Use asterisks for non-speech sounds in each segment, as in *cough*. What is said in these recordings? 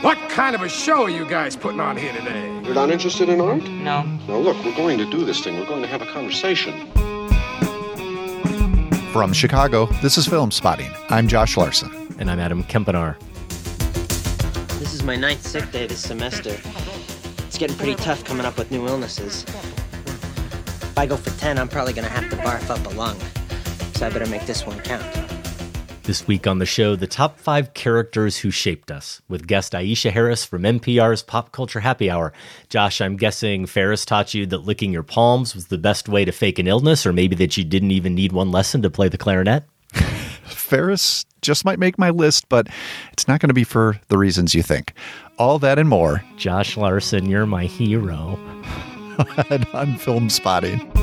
What kind of a show are you guys putting on here today? You're not interested in art? No. Now, look, we're going to do this thing. We're going to have a conversation. From Chicago, this is Filmspotting. I'm Josh Larsen. And I'm Adam Kempenaar. This is my ninth sick day this semester. It's getting pretty tough coming up with new illnesses. If I go for 10, I'm probably gonna have to barf up a lung. So I better make this one count. This week on the show, the top five characters who shaped us, with guest Aisha Harris from NPR's Pop Culture Happy Hour. Josh, I'm guessing Ferris taught you that licking your palms was the best way to fake an illness, or maybe that you didn't even need one lesson to play the clarinet? *laughs* Ferris just might make my list, but it's not going to be for the reasons you think. All that and more. Josh Larsen, you're my hero. *laughs* on Filmspotting.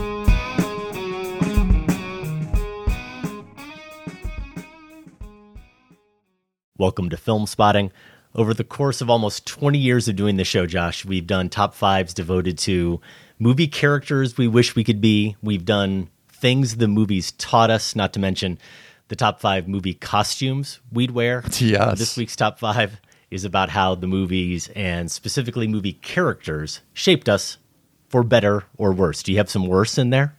Welcome to Filmspotting. Over the course of almost 20 years of doing the show, Josh, we've done top fives devoted to movie characters we wish we could be. We've done things the movies taught us, not to mention the top five movie costumes we'd wear. *laughs* Yes. This week's top five is about how the movies and specifically movie characters shaped us for better or worse. Do you have some worse in there?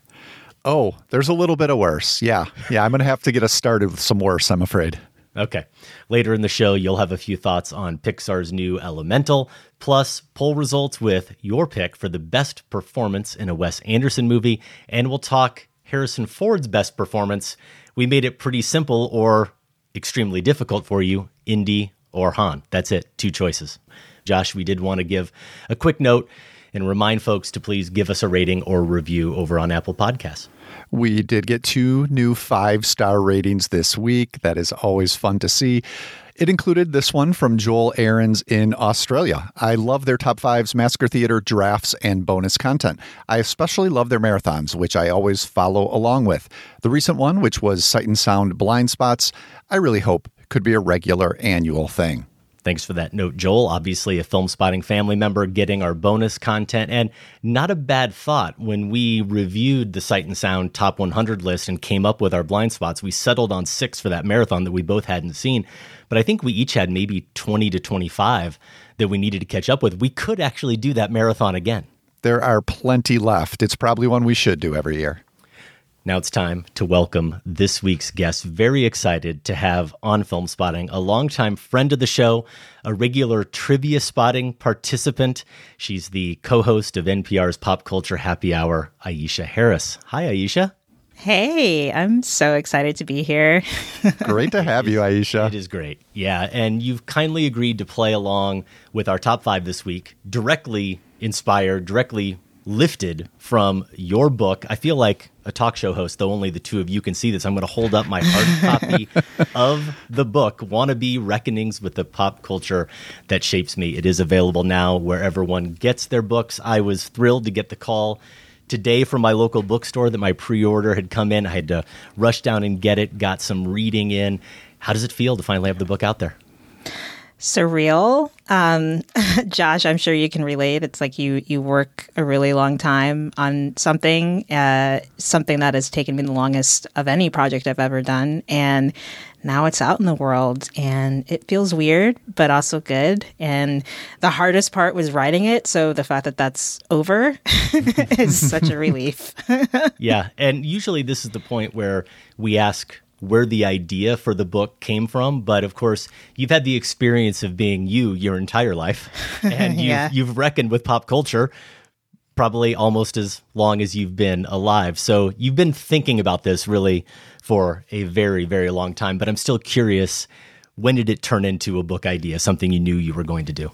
Oh, there's a little bit of worse. Yeah. Yeah, I'm going to have to get us started with some worse, I'm afraid. Okay. Later in the show, you'll have a few thoughts on Pixar's new Elemental, plus poll results with your pick for the best performance in a Wes Anderson movie, and we'll talk Harrison Ford's best performance. We made it pretty simple or extremely difficult for you, Indy or Han. That's it, two choices. Josh, we did want to give a quick note and remind folks to please give us a rating or review over on Apple Podcasts. We did get two new five star ratings this week. That is always fun to see. It included this one from Joel Aarons in Australia. I love their top fives, Massacre Theater, drafts, and bonus content. I especially love their marathons, which I always follow along with. The recent one, which was Sight and Sound Blind Spots, I really hope could be a regular annual thing. Thanks for that note, Joel. Obviously, a film spotting family member getting our bonus content. And not a bad thought when we reviewed the Sight and Sound Top 100 list and came up with our blind spots. We settled on six for that marathon that we both hadn't seen. But I think we each had maybe 20 to 25 that we needed to catch up with. We could actually do that marathon again. There are plenty left. It's probably one we should do every year. Now it's time to welcome this week's guest. Very excited to have on Filmspotting a longtime friend of the show, a regular trivia spotting participant. She's the co host of NPR's Pop Culture Happy Hour, Aisha Harris. Hi, Aisha. Hey, I'm so excited to be here. *laughs* great to have you, Aisha. It is great. Yeah. And you've kindly agreed to play along with our top five this week, directly inspired, directly lifted from your book. I feel like a talk show host, though only the two of you can see this. I'm going to hold up my hard *laughs* copy of the book, Wannabe Reckonings with the Pop Culture That Shapes Me. It is available now wherever one gets their books. I was thrilled to get the call today from my local bookstore that my pre order had come in. I had to rush down and get it, got some reading in. How does it feel to finally have the book out there? Surreal. Um, *laughs* Josh, I'm sure you can relate. It's like you you work a really long time on something, uh, something that has taken me the longest of any project I've ever done, and now it's out in the world, and it feels weird, but also good. And the hardest part was writing it, so the fact that that's over *laughs* is such a *laughs* relief. yeah, and usually this is the point where we ask where the idea for the book came from, but of course, you've had the experience of being you your entire life, *laughs* and you've, Yeah. you've reckoned with pop culture probably almost as long as you've been alive. So you've been thinking about this really for a very, very long time. But I'm still curious when did it turn into a book idea, something you knew you were going to do?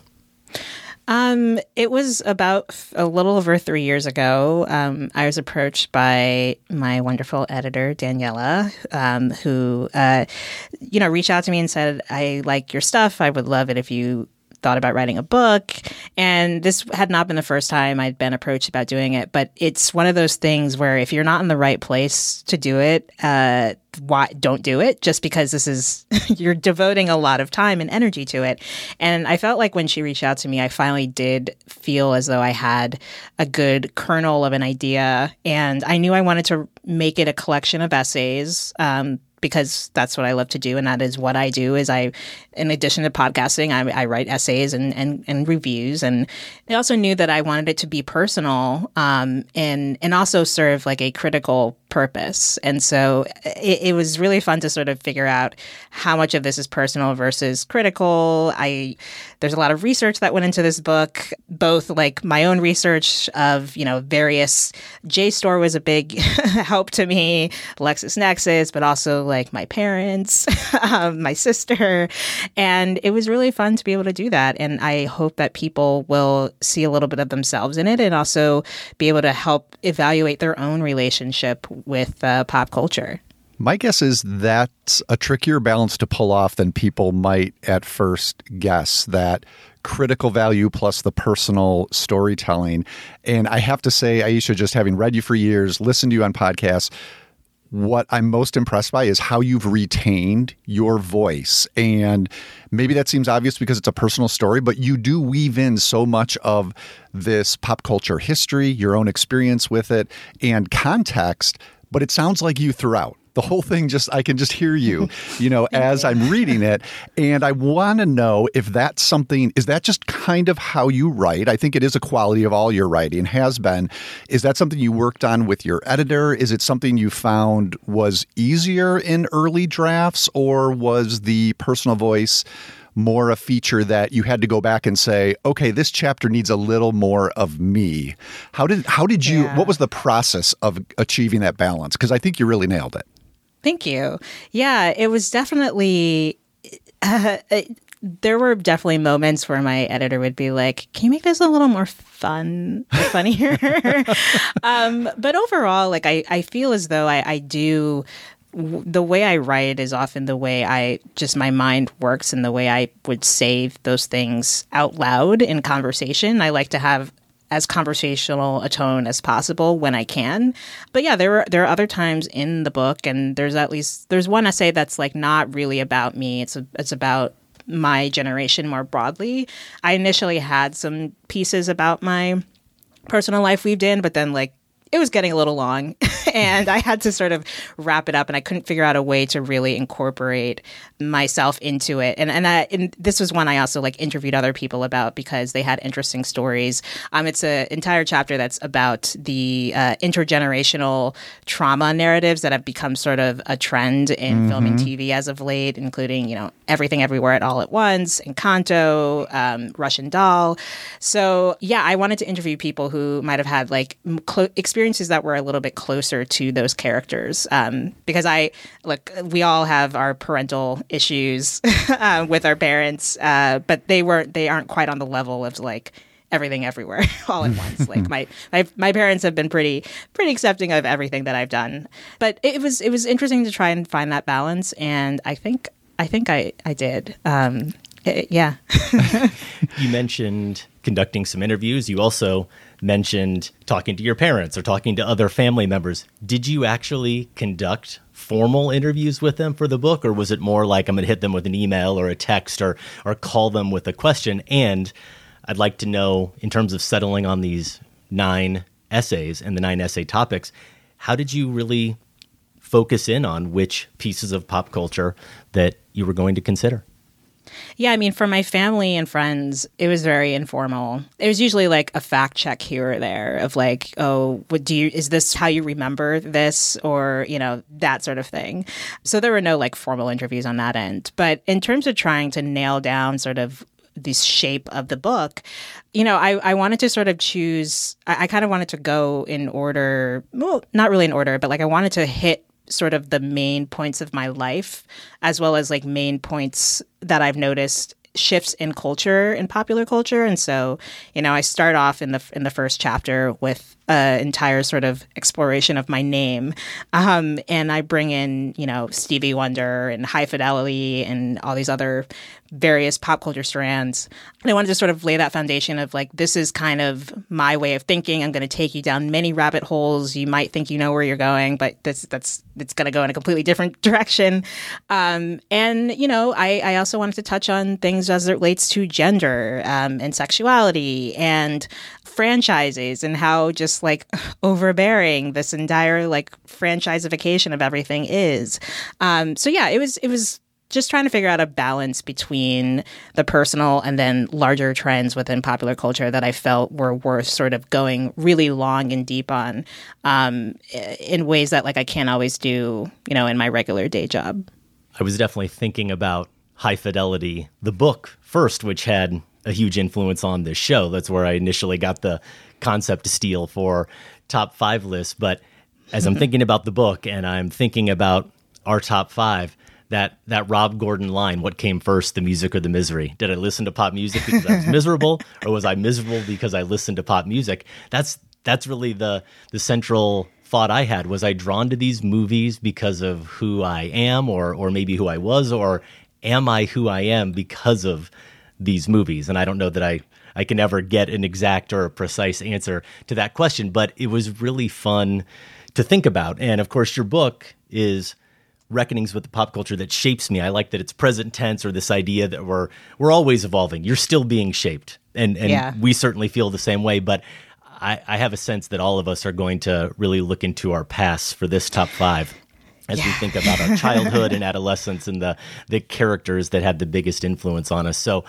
Um, it was about a little over three years ago. Um, I was approached by my wonderful editor Daniela, um, who, uh, you know, reached out to me and said, "I like your stuff. I would love it if you." Thought about writing a book, and this had not been the first time I'd been approached about doing it. But it's one of those things where if you're not in the right place to do it, uh, why don't do it just because this is *laughs* you're devoting a lot of time and energy to it and i felt like when she reached out to me i finally did feel as though i had a good kernel of an idea and i knew i wanted to make it a collection of essays um, because that's what I love to do, and that is what I do. Is I, in addition to podcasting, I, I write essays and, and and reviews, and I also knew that I wanted it to be personal, um, and and also serve like a critical purpose. And so it, it was really fun to sort of figure out how much of this is personal versus critical. I there's a lot of research that went into this book, both like my own research of you know various JSTOR was a big *laughs* help to me, LexisNexis, but also like my parents, *laughs* um, my sister, and it was really fun to be able to do that. And I hope that people will see a little bit of themselves in it, and also be able to help evaluate their own relationship with uh, pop culture. My guess is that's a trickier balance to pull off than people might at first guess that critical value plus the personal storytelling. And I have to say, Aisha, just having read you for years, listened to you on podcasts, what I'm most impressed by is how you've retained your voice. And maybe that seems obvious because it's a personal story, but you do weave in so much of this pop culture history, your own experience with it, and context. But it sounds like you throughout. The whole thing just, I can just hear you, you know, *laughs* as I'm reading it. And I want to know if that's something, is that just kind of how you write? I think it is a quality of all your writing, has been. Is that something you worked on with your editor? Is it something you found was easier in early drafts, or was the personal voice? more a feature that you had to go back and say, okay, this chapter needs a little more of me. How did how did you Yeah. what was the process of achieving that balance? Because I think you really nailed it. Thank you. Yeah, it was definitely. Uh, it- there were definitely moments where my editor would be like, "Can you make this a little more fun, funnier?" *laughs* um, but overall, like I, I feel as though I, I do. w- The way I write is often the way I just my mind works and the way I would say those things out loud in conversation. I like to have as conversational a tone as possible when I can. But yeah, there are there are other times in the book, and there's at least there's one essay that's like not really about me. It's a, it's about my generation more broadly. I initially had some pieces about my personal life weaved in, but then like it was getting a little long *laughs* and I had to sort of wrap it up and I couldn't figure out a way to really incorporate myself into it. And and, I, and this was one I also like interviewed other people about because they had interesting stories. Um, it's an entire chapter that's about the uh, intergenerational trauma narratives that have become sort of a trend in film and TV as of late, including, you know, Everything Everywhere at All at Once, Encanto, um, Russian Doll. So, yeah, I wanted to interview people who might have had like m- clo- experiences that were a little bit closer to those characters. Um, because I, look, we all have our parental issues *laughs* uh, with our parents, uh, but they weren't, they aren't quite on the level of like, everything everywhere *laughs* all at once like my, my my parents have been pretty pretty accepting of everything that i've done but it was it was interesting to try and find that balance and i think i think i i did um it- yeah *laughs* You mentioned conducting some interviews. You also mentioned talking to your parents or talking to other family members. Did you actually conduct formal interviews with them for the book, or was it more like I'm going to hit them with an email or a text or or call them with a question? And I'd like to know, in terms of settling on these nine essays and the nine essay topics, how did you really focus in on which pieces of pop culture that you were going to consider? Yeah, I mean, for my family and friends, it was very informal. It was usually like a fact check here or there of like, oh, what do you, is this how you remember this? Or, you know, that sort of thing. So there were no like formal interviews on that end. But in terms of trying to nail down sort of the shape of the book, you know, I, I wanted to sort of choose, I, I kind of wanted to go in order, well, not really in order, but like I wanted to hit sort of the main points of my life as well as like main points that I've noticed shifts in culture in popular culture. And so you know i start off in the in the first chapter with an entire sort of exploration of my name. Um, and i bring in you know stevie wonder and high fidelity and all these other various pop culture strands. And I wanted to sort of lay that foundation of like, this is kind of my way of thinking. I'm going to take you down many rabbit holes. You might think you know where you're going, but that's, that's, it's going to go in a completely different *laughs* direction. Um, and, you know, I, I also wanted to touch on things as it relates to gender um, and sexuality and franchises and how just like *sighs* overbearing this entire like franchiseification of everything is. Um, so yeah, it was, it was, just trying to figure out a balance between the personal and then larger trends within popular culture that I felt were worth sort of going really long and deep on um, in ways that like I can't always do, you know, in my regular day job. I was definitely thinking about High Fidelity, the book first, which had a huge influence on this show. That's where I initially got the concept to steal for top five lists. But as I'm *laughs* thinking about the book and I'm thinking about our top five, that that Rob Gordon line, what came first, the music or the misery? Did I listen to pop music because I was *laughs* miserable or was I miserable because I listened to pop music? That's that's really the the central thought I had. Was I drawn to these movies because of who I am or or maybe who I was or am I who I am because of these movies? And I don't know that I I can ever get an exact or a precise answer to that question, but it was really fun to think about. And of course, your book is reckonings with the pop culture that shapes me. I like that it's present tense or this idea that we're we're always evolving. You're still being shaped, and and yeah. we certainly feel the same way. But I, I have a sense that all of us are going to really look into our past for this top five as yeah. we think about our childhood and adolescence and the the characters that had the biggest influence on us. So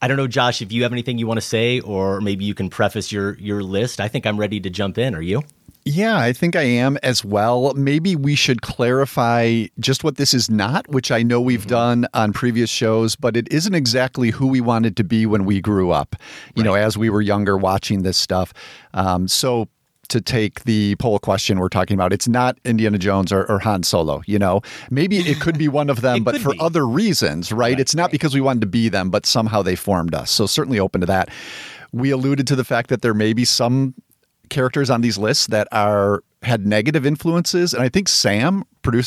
I don't know, Josh, if you have anything you want to say, or maybe you can preface your your list. I think I'm ready to jump in. Are you? Yeah, I think I am as well. Maybe we should clarify just what this is not, which I know we've mm-hmm. done on previous shows, but it isn't exactly who we wanted to be when we grew up, you right. know, as we were younger watching this stuff. Um, so, to take the poll question we're talking about, it's not Indiana Jones or, or Han Solo, you know. Maybe it could be one of them, *laughs* but for be. other reasons, right? right it's not right. because we wanted to be them, but somehow they formed us. So, certainly open to that we alluded to the fact that there may be some characters on these lists that are had negative influences. And i think sam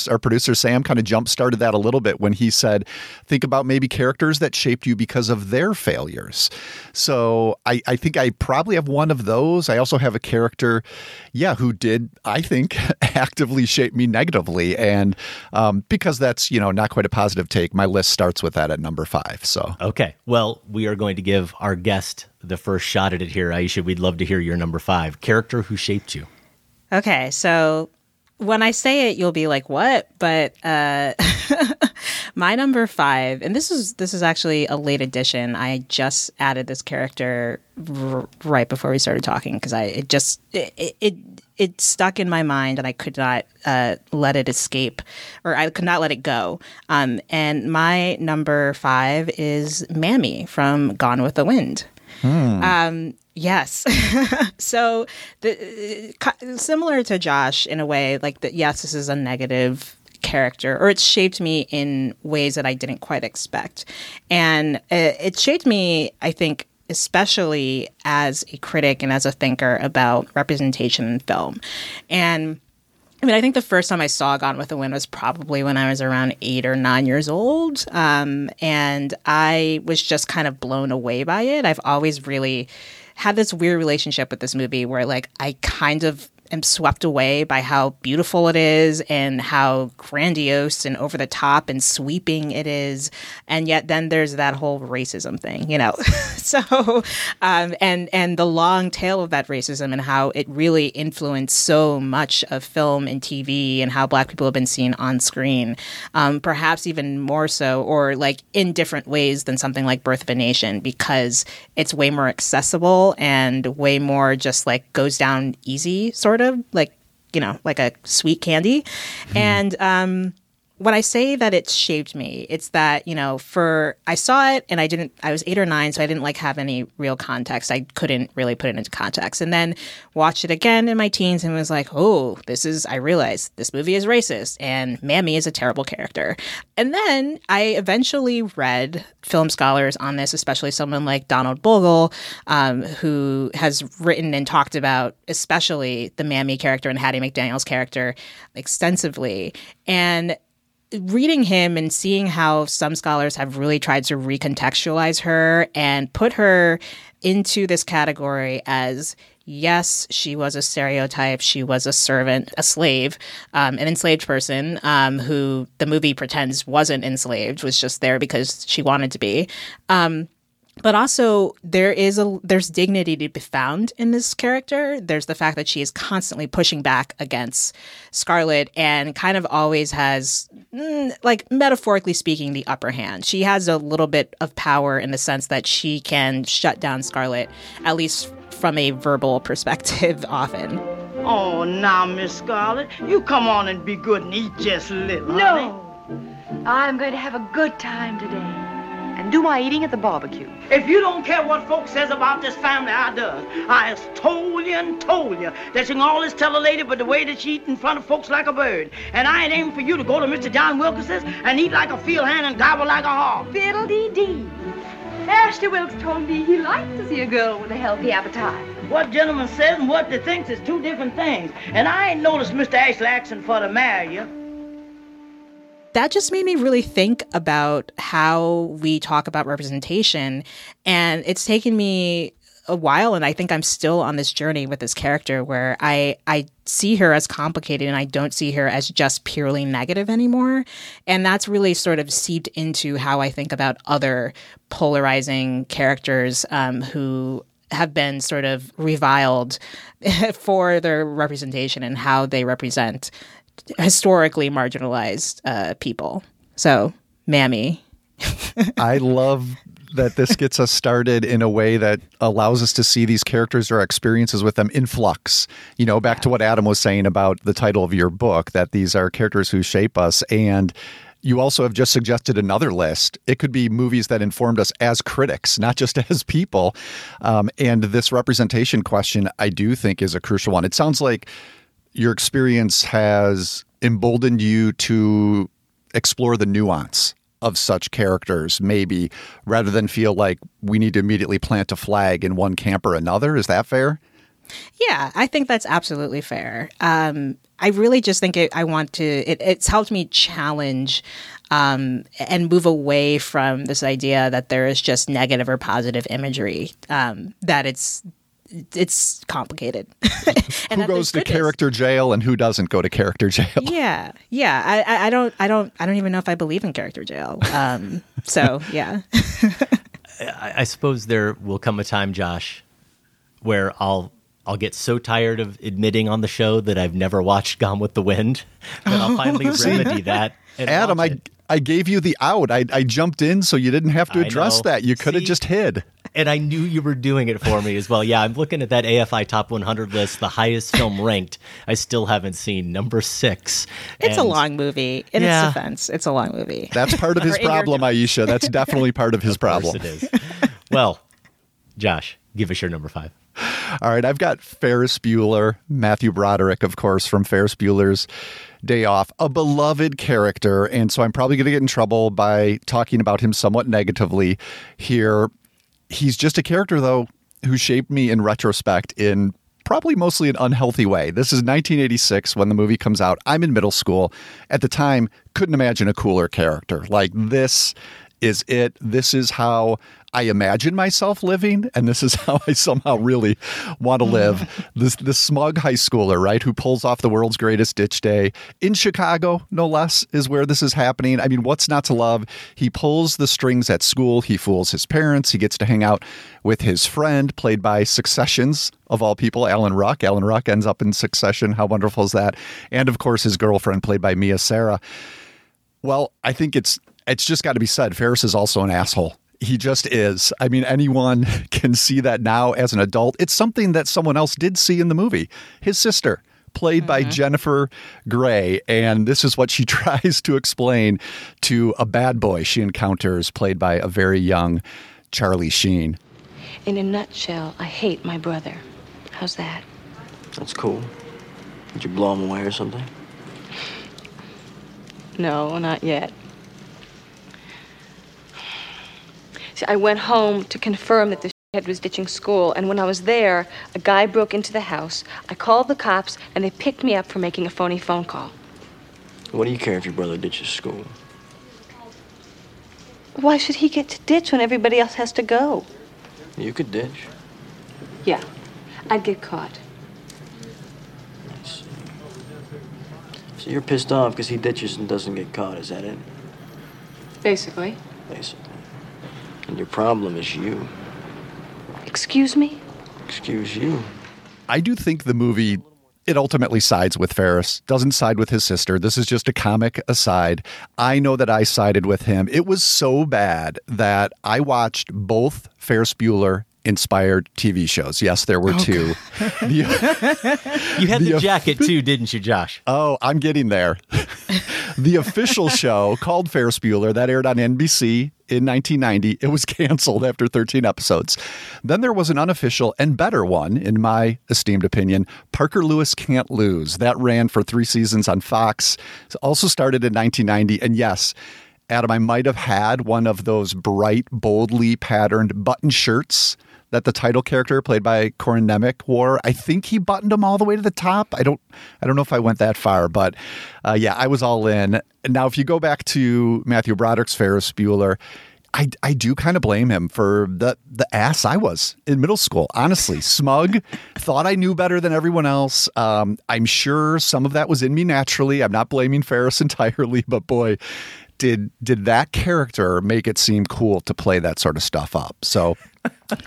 our producer sam kind of jump started that a little bit when he said think about maybe characters that shaped you because of their failures. So i, I think i probably have one of those. I also have a character yeah who did i think *laughs* actively shape me negatively. And um, because that's you know not quite a positive take my list starts with that at number five so. Okay. Well we are going to give our guest the first shot at it here, Aisha. We'd love to hear your number five. Character who shaped you. Okay, so when I say it, you'll be like, "What?" But uh, *laughs* my number five, and this is this is actually a late addition. I just added this character r- right before we started talking because I it just it, it it stuck in my mind and I could not uh, let it escape or I could not let it go. Um, and my number five is Mammy from Gone with the Wind. Hmm. Um, yes. *laughs* so the, uh, similar to Josh in a way, like that. Yes, this is a negative character, or it shaped me in ways that I didn't quite expect, and it, it shaped me. I think especially as a critic and as a thinker about representation in film, and. I mean, I think the first time I saw Gone with the Wind was probably when I was around eight or nine years old. Um, and I was just kind of blown away by it. I've always really had this weird relationship with this movie where, like, I kind of am swept away by how beautiful it is and how grandiose and over the top and sweeping it is. And yet then there's that whole racism thing, you know. *laughs* so um, and and the long tail of that racism and how it really influenced so much of film and TV and how black people have been seen on screen. Um, perhaps even more so or like in different ways than something like Birth of a Nation because it's way more accessible and way more just like goes down easy sort of like you know like a sweet candy mm. and um when I say that it's shaped me, it's that, you know, for I saw it and I didn't I was 8 or 9 so I didn't like have any real context. I couldn't really put it into context. And then watched it again in my teens and was like, "Oh, this is I realized this movie is racist and Mammy is a terrible character." And then I eventually read film scholars on this, especially someone like Donald Bogle, um, who has written and talked about especially the Mammy character and Hattie McDaniel's character extensively. And reading him and seeing how some scholars have really tried to recontextualize her and put her into this category as yes, she was a stereotype. She was a servant, a slave, um, an enslaved person um, who the movie pretends wasn't enslaved, was just there because she wanted to be. Um, but also there is a there's dignity to be found in this character. There's the fact that she is constantly pushing back against scarlett and kind of always has mm, like metaphorically speaking the upper hand. She has a little bit of power in the sense that she can shut down scarlett at least from a verbal *laughs* perspective often. Oh now miss scarlett you come on and be good and eat just a little no. honey. i'm going to have a good time today and do my eating at the barbecue. If you don't care what folks says about this family, I does. I has told you and told you that you can always tell a lady but the way that she eat in front of folks like a bird. And I ain't aiming for you to go to Mr. John Wilkes's and eat like a field hand and gobble like a hog. Fiddle-dee-dee. Ashley Wilkes told me he liked to see a girl with a healthy appetite. What gentleman says and what they thinks is two different things. And I ain't noticed Mr. Ashley asking for to marry you that just made me really think about how we talk about representation. And it's taken me a while and I think I'm still on this journey with this character where I I see her as complicated and I don't see her as just purely negative anymore. And that's really sort of seeped into how I think about other polarizing characters um, who have been sort of reviled *laughs* for their representation and how they represent historically marginalized uh, people. So, Mammy. *laughs* I love that this gets us started in a way that allows us to see these characters or experiences with them in flux. You know, back to what Adam was saying about the title of your book, that these are characters who shape us. And you also have just suggested another list. It could be movies that informed us as critics, not just *laughs* as people. Um, and this representation question, I do think, is a crucial one. It sounds like your experience has emboldened you to explore the nuance of such characters, maybe rather than feel like we need to immediately plant a flag in one camp or another. Is that fair? Yeah, I think that's absolutely fair. Um, I really just think it, I want to, it, it's helped me challenge um, and move away from this idea that there is just negative or positive imagery, um, that it's it's complicated. *laughs* and who goes to character jail and who doesn't go to character jail? *laughs* Yeah, yeah. I, I don't, I don't, I don't even know if I believe in character jail. Um, *laughs* so yeah. I, I suppose there will come a time, Josh, where I'll I'll get so tired of admitting on the show that I've never watched Gone with the Wind that I'll finally remedy that. Adam, I I gave you the out. I, I jumped in so you didn't have to address that. You could have just hid. And I knew you were doing it for me as well. Yeah, I'm looking at that AFI Top 100 list, the highest film *laughs* ranked. I still haven't seen number six. It's and, a long movie. In yeah. its defense, it's a long movie. That's part of *laughs* his problem, Aisha. That's *laughs* definitely part of his of problem. it is. well, Josh, give us your number five. All right, I've got Ferris Bueller, Matthew Broderick, of course, from Ferris Bueller's Day Off, a beloved character. And so I'm probably going to get in trouble by talking about him somewhat negatively here. He's just a character, though, who shaped me in retrospect in probably mostly an unhealthy way. This is 1986 when the movie comes out. I'm in middle school. At the time, couldn't imagine a cooler character. Like, this is it. This is how I imagine myself living, and this is *laughs* how I somehow really want to mm. live. this this smug high schooler, right, who pulls off the world's greatest ditch day in Chicago, no less, is where this is happening. I mean, what's not to love? He pulls the strings at school. He fools his parents. He gets to hang out with his friend, played by Succession's of all people, Alan Ruck. Alan Ruck ends up in Succession. How wonderful is that? And of course, his girlfriend, played by Mia Sara. Well, I think it's it's just got to be said. Ferris is also an asshole. He just is. I mean, anyone *laughs* can see that now as an adult. It's something that someone else did see in the movie. His sister, played mm-hmm. by Jennifer Grey, and this is what she *laughs* tries to explain to a bad boy she encounters, played by a very young Charlie Sheen. In a nutshell, I hate my brother. How's that? That's cool. Did you blow him away or something? No, not yet. See, I went home to confirm that the head was ditching school, and when I was there, a guy broke into the house. I called the cops, and they picked me up for making a phony phone call. What do you care if your brother ditches school? Why should he get to ditch when everybody else has to go? You could ditch. Yeah, I'd get caught. So you're pissed off because he ditches and doesn't get caught, is that it? Basically. Basically. And your problem is you. Excuse me? Excuse you. I do think the movie it ultimately sides with Ferris, doesn't side with his sister. This is just a comic aside. I know that I sided with him. It was so bad that I watched both Ferris Bueller inspired TV shows. Yes, there were two. *laughs* The, you had the, the jacket too, didn't you, Josh? Oh, I'm getting there. *laughs* the official show called Ferris Bueller that aired on NBC in 1990. It was canceled after 13 episodes. Then there was an unofficial and better one, in my esteemed opinion Parker Lewis Can't Lose. That ran for three seasons on Fox. It also started in 1990. And yes, Adam, I might have had one of those bright, boldly patterned button shirts that the title character played by Corin Nemec wore. I think he buttoned them all the way to the top. I don't I don't know if I went that far, but uh, yeah, I was all in. Now, if you go back to Matthew Broderick's Ferris Bueller, I, I do kind of blame him for the the ass I was in middle school. Honestly, smug, thought I knew better than everyone else. Um, I'm sure some of that was in me naturally. I'm not blaming Ferris *laughs* entirely, but boy, did did that character make it seem cool to play that sort of stuff up? So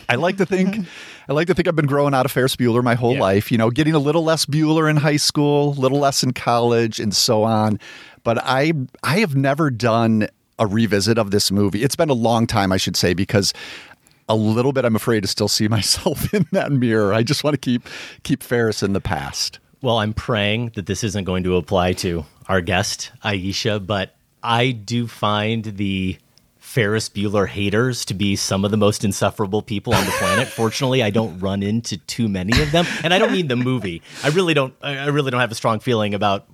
I like to think I like to think I've been growing out of Ferris Bueller my whole yeah. life, you know, getting a little less Bueller in high school, a little less in college and so on. But I I have never done a revisit of this movie. It's been a long time, I should say, because a little bit I'm afraid to still see *laughs* myself in that mirror. I just want to keep keep Ferris in the past. Well, I'm praying that this isn't going to apply to our guest, Aisha, but I do find the Ferris Bueller haters to be some of the most insufferable people on the planet. *laughs* Fortunately, I don't run into too many of them, and I don't mean the movie. I really don't. I really don't have a strong feeling about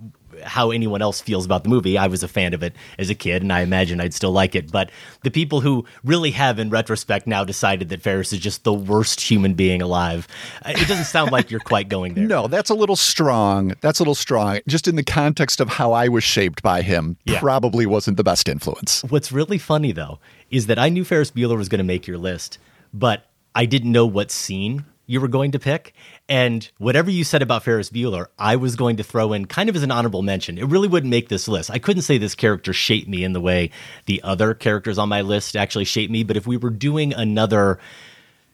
how anyone else feels about the movie. I was a fan of it as a kid, and I imagine I'd still like it. But the people who really have, in retrospect, now decided that Ferris is just the worst human being alive, uh, it doesn't sound like you're quite going there. *laughs* No, that's a little strong. That's a little strong. Just in the context of how I was shaped by him, yeah. probably wasn't the best influence. What's really funny, though, is that I knew Ferris Bueller was going to make your list, but I didn't know what scene you were going to pick. And whatever you said about Ferris Bueller, I was going to throw in kind of as an honorable mention. It really wouldn't make this list. I couldn't say this character shaped me in the way the other characters on my list actually shaped me. But if we were doing another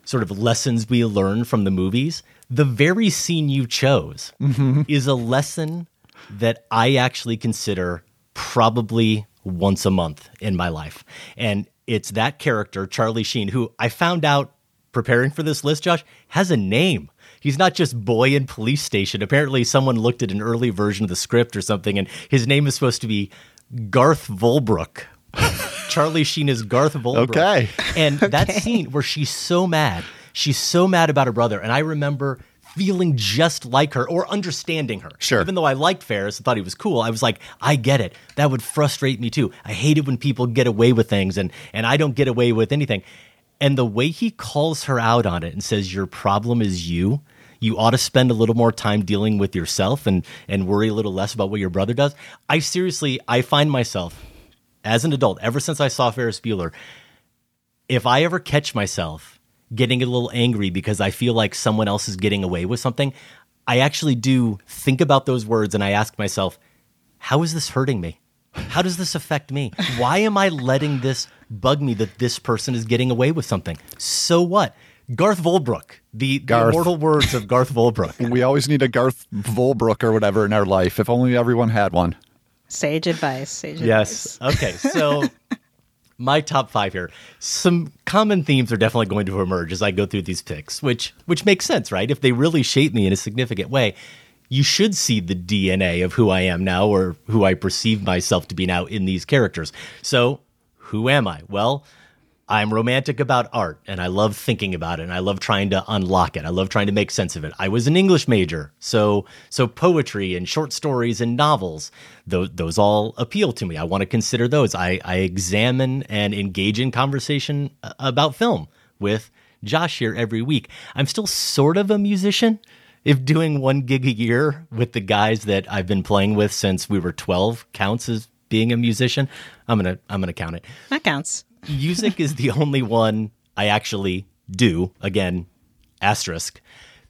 sort of lessons we learn from the movies, the very scene you chose mm-hmm. is a lesson that I actually consider probably once a month in my life. And it's that character, Charlie Sheen, who I found out preparing for this list, Josh, has a name. He's not just boy in police station. Apparently, someone looked at an early version of the script or something, and his name is supposed to be Garth Volbrook. *laughs* Charlie Sheen is Garth Volbrook. Okay. And okay. that scene where she's so mad, she's so mad about her brother. And I remember feeling just like her or understanding her. Sure. Even though I liked Ferris and thought he was cool, I was like, I get it. That would frustrate me too. I hate it when people get away with things and and I don't get away with anything. And the way he calls her out on it and says, Your problem is you. You ought to spend a little more time dealing with yourself and, and worry a little less about what your brother does. I seriously, I find myself as an adult, ever since I saw Ferris Bueller, if I ever catch myself getting a little angry because I feel like someone else is getting away with something, I actually do think about those words and I ask myself, how is this hurting me? How does this affect me? Why am I letting this bug me that this person is getting away with something? So what? Garth Volbrook, the, the immortal words of Garth Volbrook. *laughs* We always need a Garth Volbrook or whatever in our life. If only everyone had one. Sage advice. Sage Yes. advice. Okay. So *laughs* my top five here. Some common themes are definitely going to emerge as I go through these picks, which which makes sense, right? If they really shape me in a significant way, you should see the DNA of who I am now or who I perceive myself to be now in these characters. So who am I? Well, I'm romantic about art and I love thinking about it and I love trying to unlock it. I love trying to make sense of it. I was an English major, so so poetry and short stories and novels, those, those all appeal to me. I want to consider those. I, I examine and engage in conversation uh, about film with Josh here every week. I'm still sort of a musician. If doing one gig a year with the guys that I've been playing with since we were 12 counts as being a musician, I'm gonna I'm gonna count it That counts. music is the only one I actually do. Again, asterisk.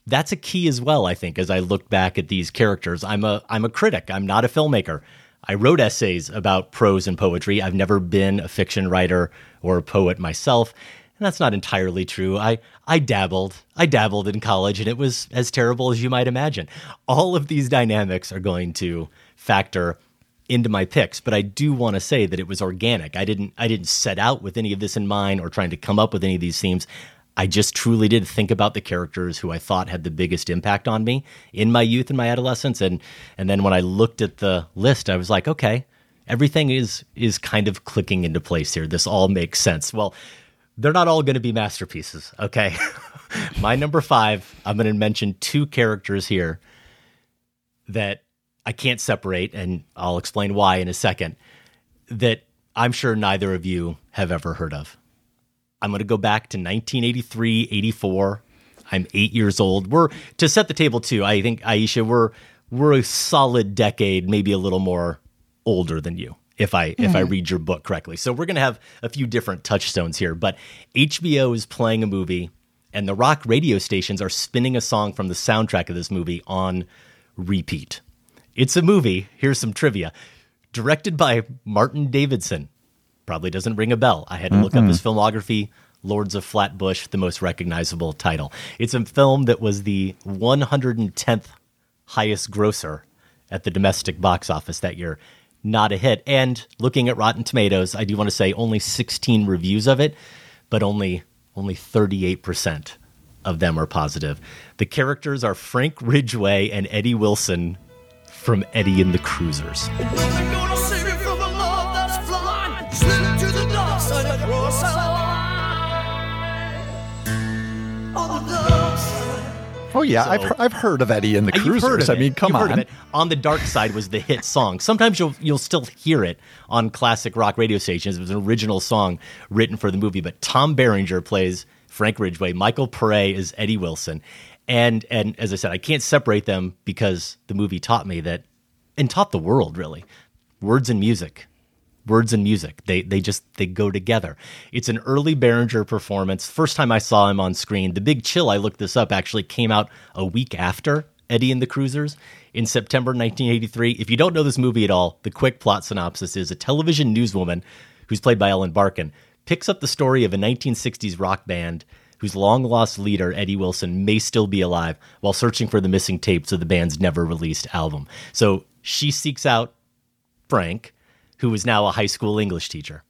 That's a key as well, I think, as I look back at these characters. I'm a I'm a critic. I'm not a filmmaker. I wrote essays about prose and poetry. I've never been a fiction writer or a poet myself. And that's not entirely true. I, I dabbled. I dabbled in college and it was as terrible as you might imagine. All of these dynamics are going to factor into my picks, but I do want to say that it was organic. I didn't I didn't set out with any of this in mind or trying to come up with any of these themes. I just truly did think about the characters who I thought had the biggest impact on me in my youth and my adolescence and and then when I looked at the list I was like, okay, everything is is kind of clicking into place here. This all makes sense. Well, they're not all going to be masterpieces, okay? *laughs* my number 5, I'm going to mention two characters here that I can't separate, and I'll explain why in a second, that I'm sure neither of you have ever heard of. I'm going to go back to 1983, 84. I'm eight years old. We're to set the table too. I think Aisha, we're we're a solid decade, maybe a little more older than you, if I if I mm-hmm. read your book correctly. So we're going to have a few different touchstones here. But HBO is playing a movie, and the rock radio stations are spinning a song from the soundtrack of this movie on repeat. It's a movie. Here's some trivia. Directed by Martin Davidson. Probably doesn't ring a bell. I had to look up mm-hmm. his filmography. Lords of Flatbush, the most recognizable title. It's a film that was the 110th highest grosser at the domestic box office that year. Not a hit. And looking at Rotten Tomatoes, I do want to say only 16 reviews of it, but only only 38% of them are positive. The characters are Frank Ridgway and Eddie Wilson from Eddie and the Cruisers. Oh yeah, So- I've I've heard of Eddie and the Uh, Cruisers. I mean, come You've on. it. On the Dark Side was the hit song. Sometimes you'll you'll still hear it on classic rock radio stations. It was an original song written for the movie. But Tom Berenger plays Frank Ridgway. Michael Pare is Eddie Wilson. And and as I said, I can't separate them because the movie taught me that, and taught the world really, words and music words and music. They they just they go together. It's an early Berenger performance. First time i saw him on screen. The big chill i looked this up actually came out a week after eddie and the cruisers in september 1983 if you don't know this movie at all the quick plot synopsis is a television newswoman who's played by ellen barkin picks up the story of a 1960s rock band whose long lost leader, Eddie Wilson, may still be alive while searching for the missing tapes of the band's never released album. So she seeks out Frank, who is now a high school English teacher,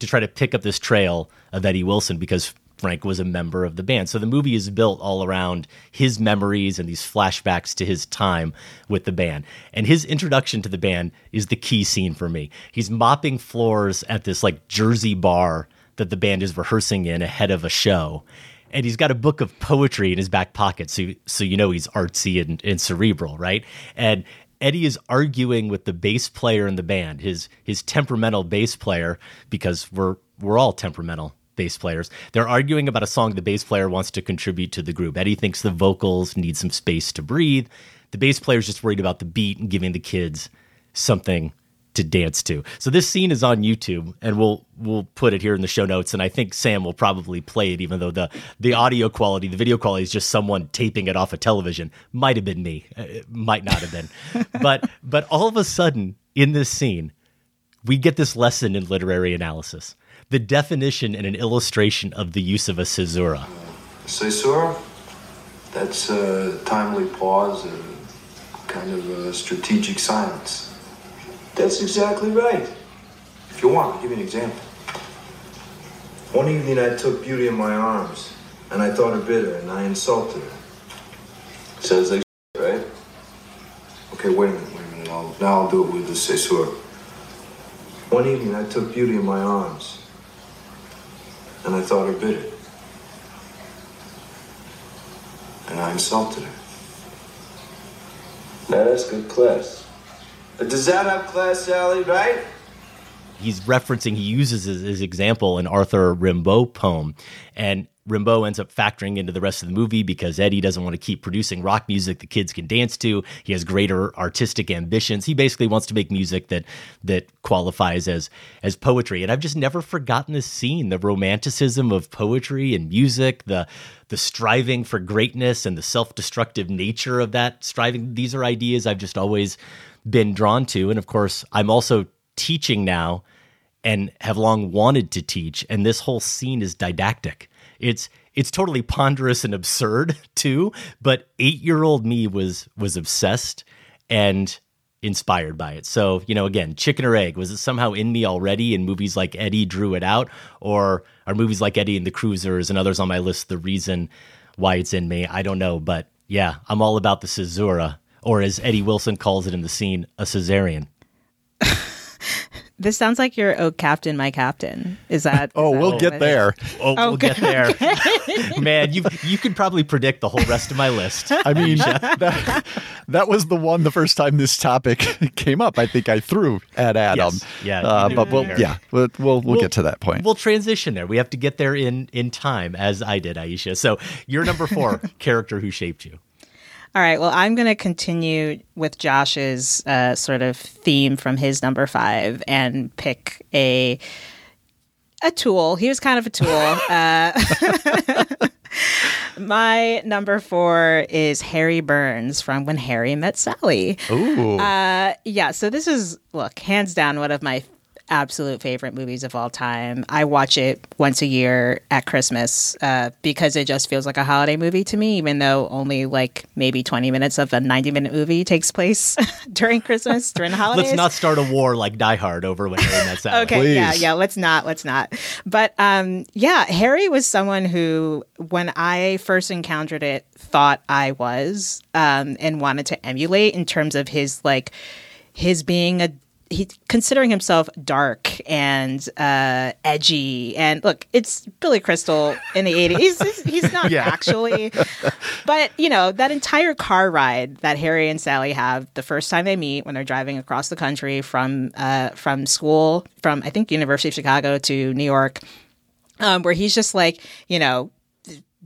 to try to pick up this trail of Eddie Wilson because Frank was a member of the band. So the movie is built all around his memories and these flashbacks to his time with the band. And his introduction to the band is the key scene for me. He's mopping floors at this like Jersey bar that the band is rehearsing in ahead of a show. And he's got a book of poetry in his back pocket, so so you know he's artsy and, and cerebral, right? And Eddie is arguing with the bass player in the band, his his temperamental bass player, because we're we're all temperamental bass players. They're arguing about a song the bass player wants to contribute to the group. Eddie thinks the vocals need some space to breathe. The bass player's just worried about the beat and giving the kids something to dance to. So this scene is on YouTube, and we'll we'll put it here in the show notes. And I think Sam will probably play it, even though the the audio quality, the video quality is just someone taping it off a television. Might have been me, uh, it might not have been, *laughs* but but all of a sudden in this scene, we get this lesson in literary analysis, the definition and an illustration of the use of a caesura. Caesura, that's a timely pause, a kind of a strategic silence. That's exactly right. If you want, I'll give you an example. One evening I took Beauty in my arms, and I thought her bitter, and I insulted her. Sounds like right? Okay, wait a minute, wait a minute. I'll, now I'll do it with the caesura. One evening I took Beauty in my arms, and I thought her bitter. And I insulted her. Now that's good class. Does that have class, Sally, right? He's referencing, he uses his, his example an Arthur Rimbaud poem. And Rimbaud ends up factoring into the rest of the movie because Eddie doesn't want to keep producing rock music the kids can dance to. He has greater artistic ambitions. He basically wants to make music that that qualifies as as poetry. And I've just never forgotten this scene, the romanticism of poetry and music, the the striving for greatness and the self-destructive nature of that striving. These are ideas I've just always been drawn to. And of course, I'm also teaching now and have long wanted to teach. And this whole scene is didactic. It's it's totally ponderous and absurd *laughs* too, but 8-year-old me was was obsessed and inspired by it. So, you know, again, chicken or egg, was it somehow in me already and movies like Eddie drew it out or are movies like Eddie and the Cruisers and others on my list the reason why it's in me? I don't know, but yeah, I'm all about the caesura or as Eddie Wilson calls it in the scene, a cesarean. This sounds like your "Oh Captain, My Captain." Is that? *laughs* oh, is that we'll get there. Oh, we'll get there. *laughs* *laughs* Man, you you can probably predict the whole rest of my list. I mean, that, that was the one the first time this topic came up. I think I threw at Adam. Yes. Yeah, uh, but did we'll there. yeah we'll we'll, we'll get to that point. We'll transition there. We have to get there in in time, as I did, Aisha. So you're number four character who shaped you. All right. Well, I'm going to continue with Josh's uh, sort of theme from his number five and pick a a tool. He was kind of a tool. *laughs* uh, *laughs* my number four is Harry Burns from When Harry Met Sally. Ooh. Uh, yeah. So this is look hands down one of my absolute favorite movies of all time. I watch it once a year at Christmas uh, because it just feels like a holiday movie to me, even though only like maybe 20 minutes of a 90 minute movie takes place *laughs* during Christmas, during the *laughs* holidays. Let's not start a war like Die Hard over when Harry met Sally. Okay, yeah, yeah, let's not, let's not. But um, yeah, Harry was someone who, when I first encountered it, thought I was um, and wanted to emulate in terms of his like his being a he considering himself dark and uh, edgy and look it's billy crystal in the 80s he's, he's not *laughs* Yeah. actually but you know that entire car ride that harry and sally have the first time they meet when they're driving across the country from uh, from school from i think university of chicago to new york um, where he's just like you know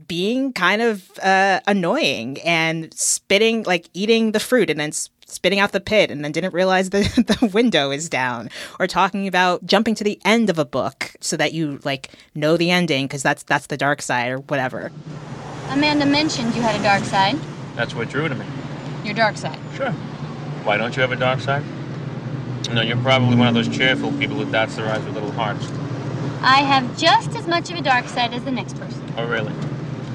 being kind of uh, annoying and spitting like eating the fruit and then spitting out the pit and then didn't realize the, *laughs* the window is down or talking about jumping to the end of a book so that you like know the ending because that's that's the dark side or whatever Amanda mentioned you had a dark side. That's what drew to me. Your dark side. Sure. Why don't you have a dark side? No, you're probably one of those cheerful people who dots their eyes with little hearts. I have just as much of a dark side as the next person. Oh, really?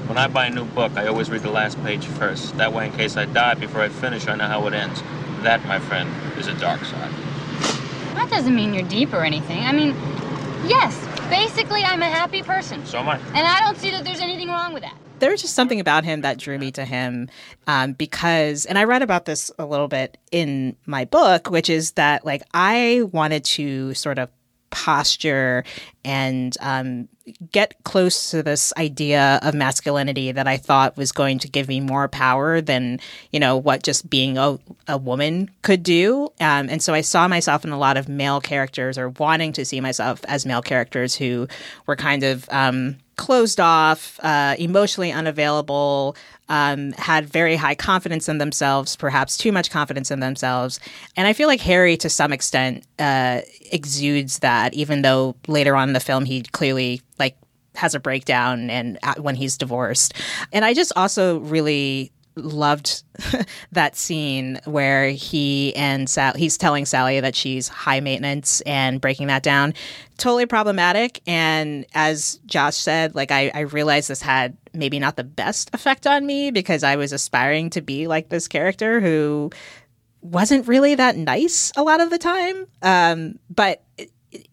When I buy a new book, I always read the last page first. That way, in case I die before I finish, I know how it ends. That, my friend, is a dark side. That doesn't mean you're deep or anything. I mean, yes, basically, I'm a happy person. So am I. And I don't see that there's anything wrong with that. there was just something about him that drew me to him um, because and i read about this a little bit in my book which is that like i wanted to sort of posture and um, get close to this idea of masculinity that I thought was going to give me more power than you know what just being a, a woman could do. Um, and so I saw myself in a lot of male characters, or wanting to see myself as male characters who were kind of um, closed off, uh, emotionally unavailable, um, had very high confidence in themselves, perhaps too much confidence in themselves. And I feel like Harry, to some extent, uh, exudes that, even though later on in the film he clearly like has a breakdown and uh, when he's divorced. And I just also really loved *laughs* that scene where he and Sal- he's telling Sally that she's high maintenance and breaking that down. Totally problematic. And as Josh said, like I, I realized this had maybe not the best effect on me because I was aspiring to be like this character who wasn't really that nice a lot of the time. Um, but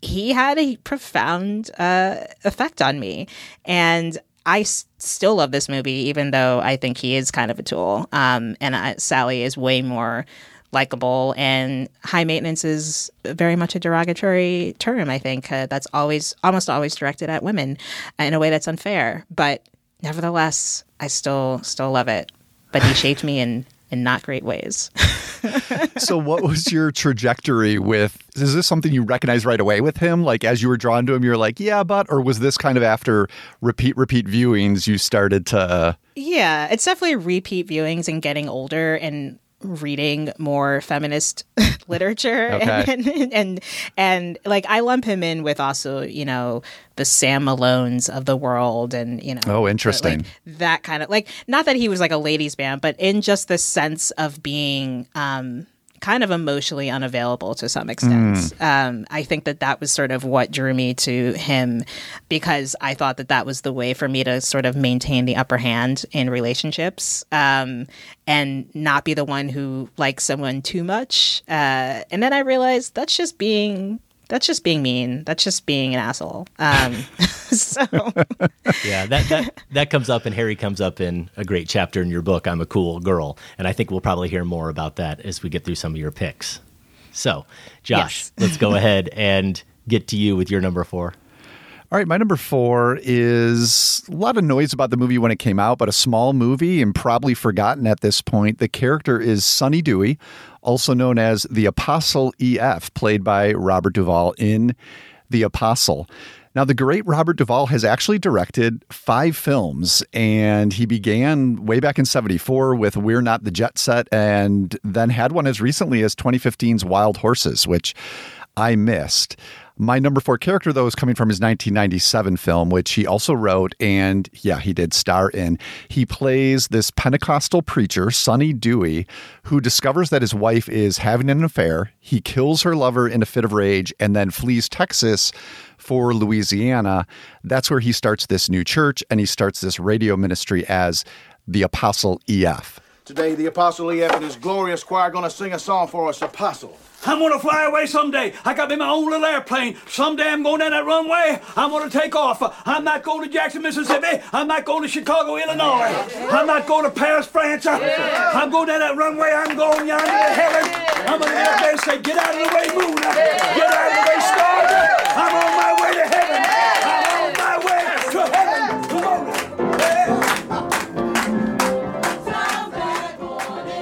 he had a profound uh, effect on me. And I s- still love this movie, even though I think he is kind of a tool. Um, and uh, Sally is way more likable, and high maintenance is very much a derogatory term. I think uh, that's always, almost always directed at women in a way that's unfair. But nevertheless, I still, still love it. But he shaped me in in not great ways. *laughs* so what was your trajectory with is this something you recognize right away with him like as you were drawn to him you're like yeah but or was this kind of after repeat repeat viewings you started to yeah it's definitely repeat viewings and getting older and reading more feminist *laughs* literature *laughs* Okay. and, and and and like I lump him in with also you know the Sam Malones of the world and you know Oh, interesting. like, that kind of like not that he was like a ladies man but in just the sense of being um kind of emotionally unavailable to some extent Mm. um, I think that that was sort of what drew me to him because I thought that that was the way for me to sort of maintain the upper hand in relationships um, and not be the one who likes someone too much. Uh, and then I realized that's just being that's just being mean. That's just being an asshole. Um, *laughs* so *laughs* yeah, that, that that comes up and Harry comes up in a great chapter in your book, I'm a Cool Girl. And I think we'll probably hear more about that as we get through some of your picks. So, Josh, let's go ahead and get to you with your number four. All right, my number four is a lot of noise about the movie when it came out, but a small movie and probably forgotten at this point. The character is Sonny Dewey, also known as the Apostle EF, played by Robert Duvall in The Apostle. Now, the great Robert Duvall has actually directed five films, and he began way back in 74 with We're Not the Jet Set, and then had one as recently as 2015's Wild Horses, which I missed. My number four character, though, is coming from his 1997 film, which he also wrote, and yeah, he did star in. He plays this Pentecostal preacher, Sonny Dewey, who discovers that his wife is having an affair. He kills her lover in a fit of rage and then flees Texas for Louisiana. That's where he starts this new church and he starts this radio ministry as the Apostle EF. Today, the Apostle EF and his glorious choir are going to sing a song for us, Apostle. I'm gonna fly away someday. I got me my own little airplane. Someday I'm going down that runway. I'm gonna take off. I'm not going to Jackson, Mississippi. I'm not going to Chicago, Illinois. I'm not going to Paris, France. I'm going down that runway. I'm going yonder to heaven. I'm gonna get up there and say, get out of the way, moon. Get out of the way, stars. I'm on my way to heaven.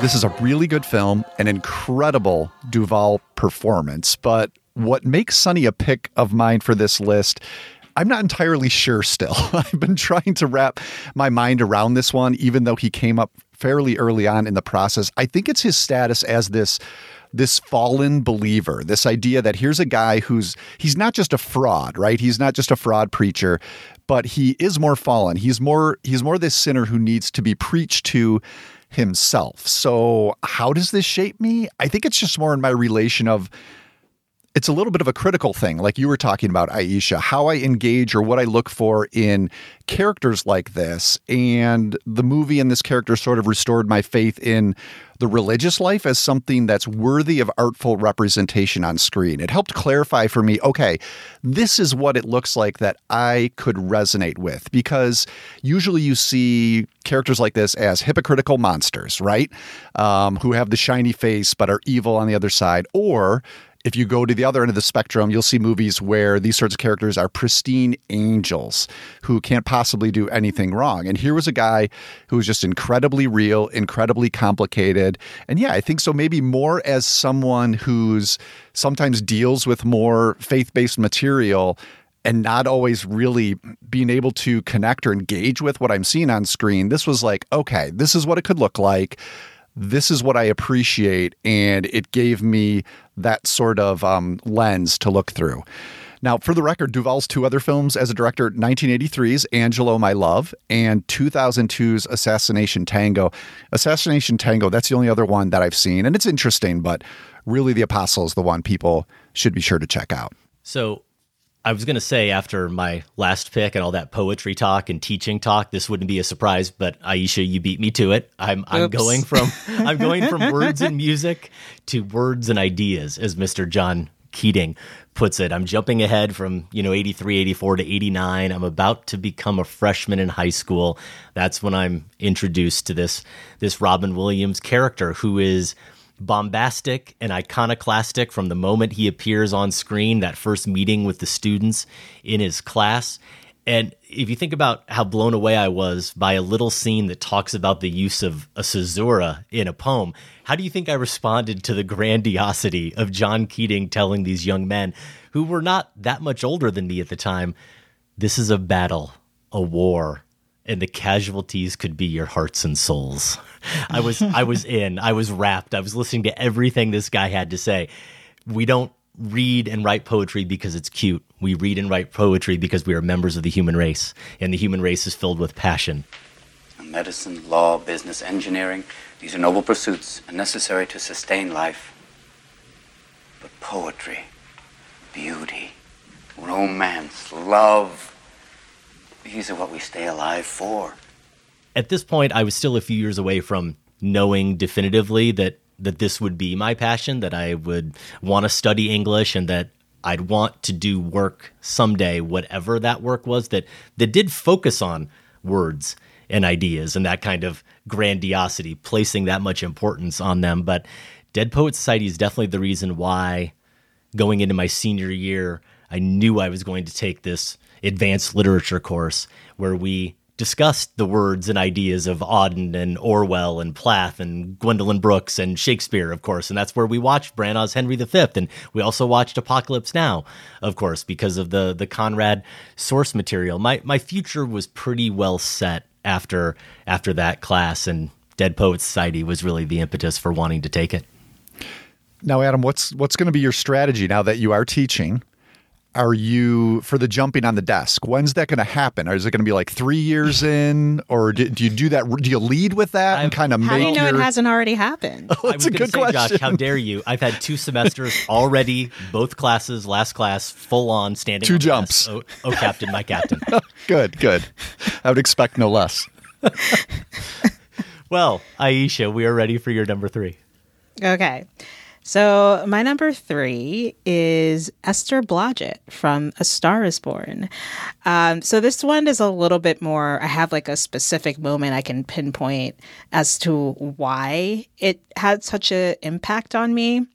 This is a really good film, an incredible Duvall performance. But what makes Sonny a pick of mine for this list, I'm not entirely sure still. *laughs* I've been trying to wrap my mind around this one, even though he came up fairly early on in the process. I think it's his status as this this fallen believer, this idea that here's a guy who's he's not just a fraud, right? He's not just a fraud preacher, but he is more fallen. He's more he's more this sinner who needs to be preached to himself. So, how does this shape me? I think it's just more in my relation of it's a little bit of a critical thing, like you were talking about, Aisha, how I engage or what I look for in characters like this. And the movie and this character sort of restored my faith in the religious life as something that's worthy of artful representation on screen. It helped clarify for me okay, this is what it looks like that I could resonate with. Because usually you see characters like this as hypocritical monsters, right? Um, who have the shiny face but are evil on the other side. Or if you go to the other end of the spectrum, you'll see movies where these sorts of characters are pristine angels who can't possibly do anything wrong. And here was a guy who was just incredibly real, incredibly complicated. And yeah, I think so, maybe more as someone who's sometimes deals with more faith based material and not always really being able to connect or engage with what I'm seeing on screen. This was like, okay, this is what it could look like this is what I appreciate. And it gave me that sort of um, lens to look through. Now, for the record, Duvall's two other films as a director 1983's Angelo, My Love, and 2002's Assassination Tango. Assassination Tango, that's the only other one that I've seen. And it's interesting, but really, The Apostle is the one people should be sure to check out. So, I was going to say after my last pick and all that poetry talk and teaching talk, this wouldn't be a surprise. But Aisha, you beat me to it. I'm I'm going from *laughs* I'm going from words and music to words and ideas, as Mr. John Keating puts it. I'm jumping ahead from you know 83, 84 to 89. I'm about to become a freshman in high school. That's when I'm introduced to this this Robin Williams character who is bombastic and iconoclastic from the moment he appears on screen, that first meeting with the students in his class. And if you think about how blown away I was by a little scene that talks about the use of a caesura in a poem, how do you think I responded to the grandiosity of John Keating telling these young men who were not that much older than me at the time, this is a battle, a war, and the casualties could be your hearts and souls. I was I was *laughs* in. I was wrapped. I was listening to everything this guy had to say. We don't read and write poetry because it's cute. We read and write poetry because we are members of the human race, and the human race is filled with passion. Medicine, law, business, engineering, these are noble pursuits and necessary to sustain life. But poetry, beauty, romance, love, these are what we stay alive for. At this point, I was still a few years away from knowing definitively that that this would be my passion, that I would want to study English and that I'd want to do work someday, whatever that work was that that did focus on words and ideas and that kind of grandiosity, placing that much importance on them. But Dead Poet Society is definitely the reason why going into my senior year, I knew I was going to take this advanced literature course where we discussed the words and ideas of Auden and Orwell and Plath and Gwendolyn Brooks and Shakespeare, of course. And that's where we watched Branagh's Henry V. And we also watched Apocalypse Now, of course, because of the the Conrad source material. My my future was pretty well set after after that class and Dead Poets Society was really the impetus for wanting to take it. Now, Adam, what's what's going to be your strategy now that you are teaching? Are you for the jumping on the desk? When's that going to happen? Or is it going to be like three years *laughs* in, or do, do you do that? Do you lead with that I've, and kind of how make? How do you know your... it hasn't already happened? *laughs* Oh, that's a good say, question. Josh, how dare you? I've had two semesters *laughs* already, both classes, last class, full on standing. Two jumps. Oh, oh, captain, my captain. good, good. I would expect no less. well, Aisha, we are ready for your number three. Okay. So my number three is Esther Blodgett from A Star Is Born. Um, so this one is a little bit more. I have like a specific moment I can pinpoint as to why it had such an impact on me.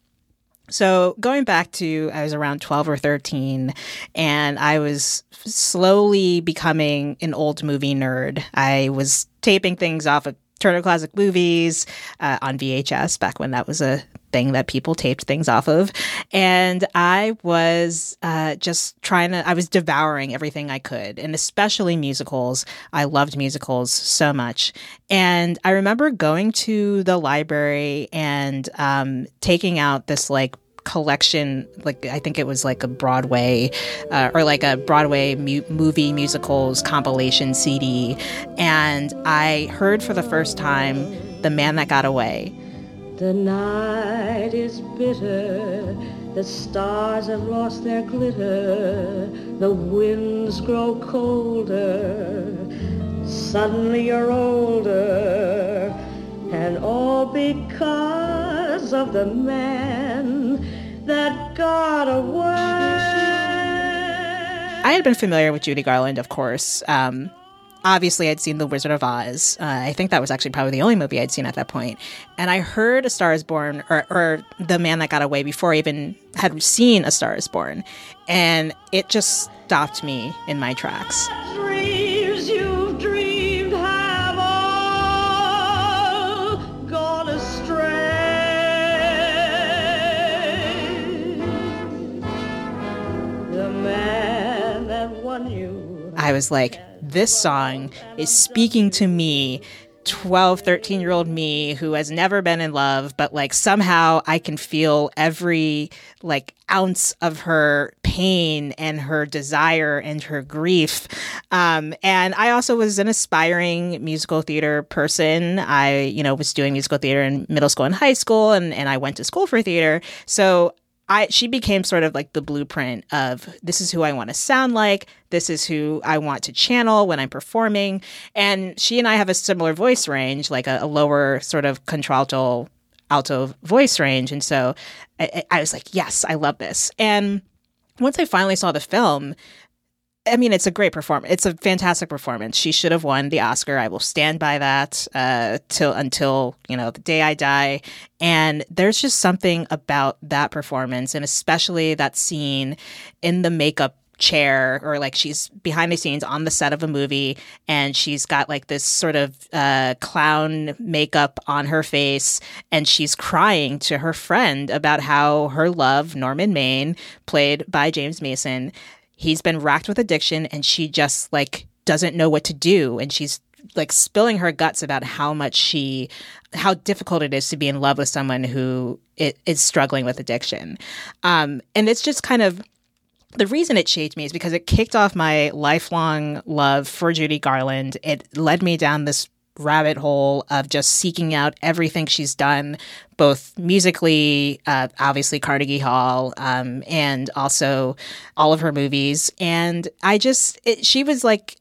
So going back to I was around 12 or 13 and I was slowly becoming an old movie nerd. I was taping things off of Turner Classic Movies uh, on VHS back when that was a thing that people taped things off of. And I was uh, just trying to, I was devouring everything I could, and especially musicals. I loved musicals so much. And I remember going to the library and um, taking out this like collection like i think it was like a broadway uh, or like a broadway mu- movie musicals compilation cd and i heard for the first time the man that got away. The night is bitter the stars have lost their glitter the winds grow colder suddenly you're older and all because of the man that got away. I had been familiar with Judy Garland, of course. Um, obviously I'd seen The Wizard of Oz. Uh, I think that was actually probably the only movie I'd seen at that point. And I heard A Star is Born or, or The Man That Got Away before I even had seen A Star is Born. And it just stopped me in my tracks. I was like, this song is speaking to me 12 13 year old me who has never been in love but like somehow i can feel every like ounce of her pain and her desire and her grief. Um, and i also was an aspiring musical theater person. I you know was doing musical theater in middle school and high school and, and i went to school for theater. So I she became sort of like the blueprint of this is who I want to sound like, this is who I want to channel when I'm performing, and she and I have a similar voice range, like a, a lower sort of contralto alto voice range, and so I, I was like, yes, I love this. And once I finally saw the film, I mean, it's a great performance. It's a fantastic performance. She should have won the Oscar. I will stand by that uh, till until you know the day I die. And there's just something about that performance, and especially that scene in the makeup chair or like she's behind the scenes on the set of a movie and she's got like this sort of uh, clown makeup on her face and she's crying to her friend about how her love norman maine played by james mason he's been racked with addiction and she just like doesn't know what to do and she's like spilling her guts about how much she how difficult it is to be in love with someone who is struggling with addiction um, and it's just kind of the reason it shaped me is because it kicked off my lifelong love for Judy Garland. It led me down this rabbit hole of just seeking out everything she's done, both musically, uh, obviously Carnegie Hall, um, and also all of her movies. And I just, it, she was like,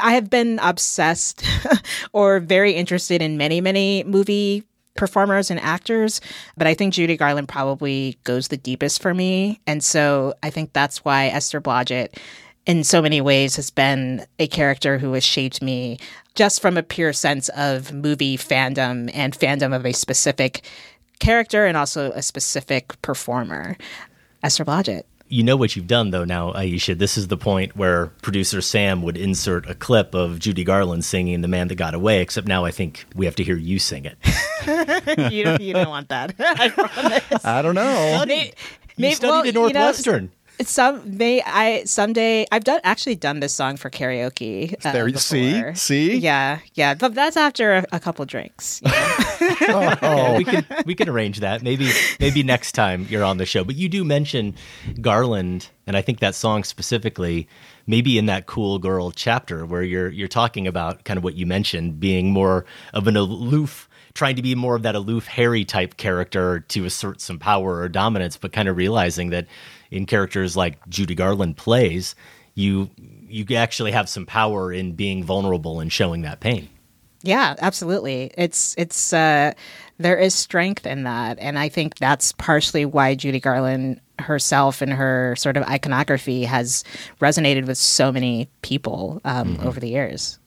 I have been obsessed *laughs* or very interested in many, many movie performers and actors, but I think Judy Garland probably goes the deepest for me. And so I think that's why Esther Blodgett in so many ways has been a character who has shaped me just from a pure sense of movie fandom and fandom of a specific character and also a specific performer. Esther Blodgett. You know what you've done, though, now, Aisha. This is the point where producer Sam would insert a clip of Judy Garland singing The Man That Got Away, except now I think we have to hear you sing it. *laughs* you, don't, you don't want that. *laughs* I promise. I don't know. Well, may- You may- studied well, at Northwestern. You know, some may I someday I've done actually done this song for karaoke. Uh, There you- see? See? Yeah, yeah, but that's after a, a couple drinks. you know? *laughs* *laughs* Yeah, we can we can arrange that. Maybe maybe next time you're on the show. But you do mention Garland, and I think that song specifically, maybe in that Cool Girl chapter where you're you're talking about kind of what you mentioned, being more of an aloof, trying to be more of that aloof Harry type character to assert some power or dominance, but kind of realizing that in characters like Judy Garland plays, you you actually have some power in being vulnerable and showing that pain. Yeah, absolutely. It's it's uh, there is strength in that, and I think that's partially why Judy Garland herself and her sort of iconography has resonated with so many people um, over the years.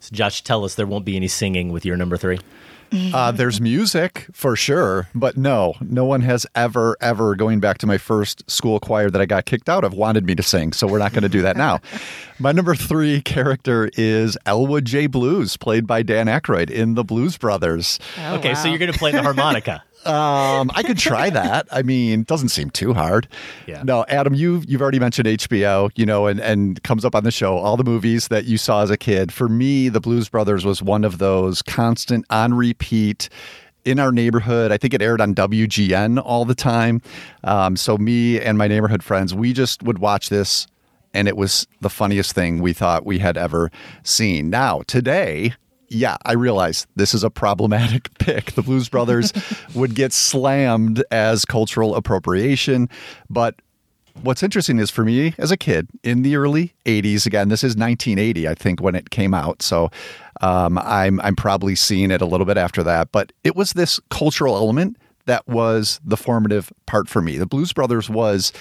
So Josh, tell us there won't be any singing with your number three. Uh, there's music for sure, but no, no one has ever, ever, going back to my first school choir that I got kicked out of, wanted me to sing. So we're not going to do that now. *laughs* my number three character is Elwood J. Blues, played by Dan Aykroyd in The Blues Brothers. okay, so you're going to play the harmonica. *laughs* Um, I could try *laughs* that. I mean, doesn't seem too hard. Yeah. No, Adam, you've you've already mentioned HBO, you know, and and comes up on the show all the movies that you saw as a kid. For me, The Blues Brothers was one of those constant on repeat in our neighborhood. I think it aired on WGN all the time. Um, so me and my neighborhood friends, we just would watch this and it was the funniest thing we thought we had ever seen. Now, today, yeah, I realize this is a problematic *laughs* pick. The Blues Brothers *laughs* would get slammed as cultural appropriation, but what's interesting is for me as a kid in the early 80s again this is 1980 i think when it came out. So um, I'm, I'm probably seeing it a little bit after that. But it was this cultural element that was the formative part for me. The blues brothers was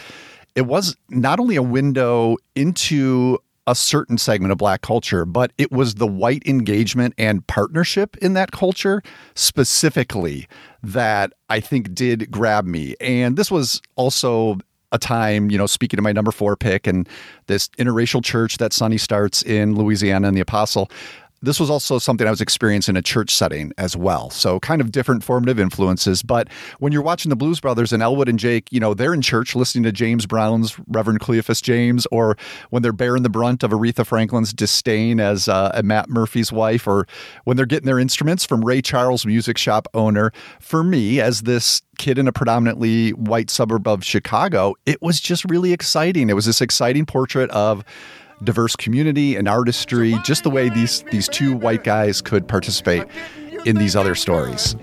it was not only a window into a certain segment of black culture, but it was the white engagement and partnership in that culture specifically that I think did grab me. And this was also a time, you know, speaking to my number four pick and this interracial church that Sonny starts in Louisiana and the Apostle this was also something I was experiencing in a church setting as well. So kind of different formative influences. But when you're watching the Blues Brothers and Elwood and Jake, you know, they're in church listening to James Brown's Reverend Cleophas James, or when they're bearing the brunt of Aretha Franklin's disdain as uh, Matt Murphy's wife, or when they're getting their instruments from Ray Charles, music shop owner. For me, as this kid in a predominantly white suburb of Chicago, it was just really exciting. It was this exciting portrait of diverse community and artistry, just the way these these two white guys could participate in these other stories.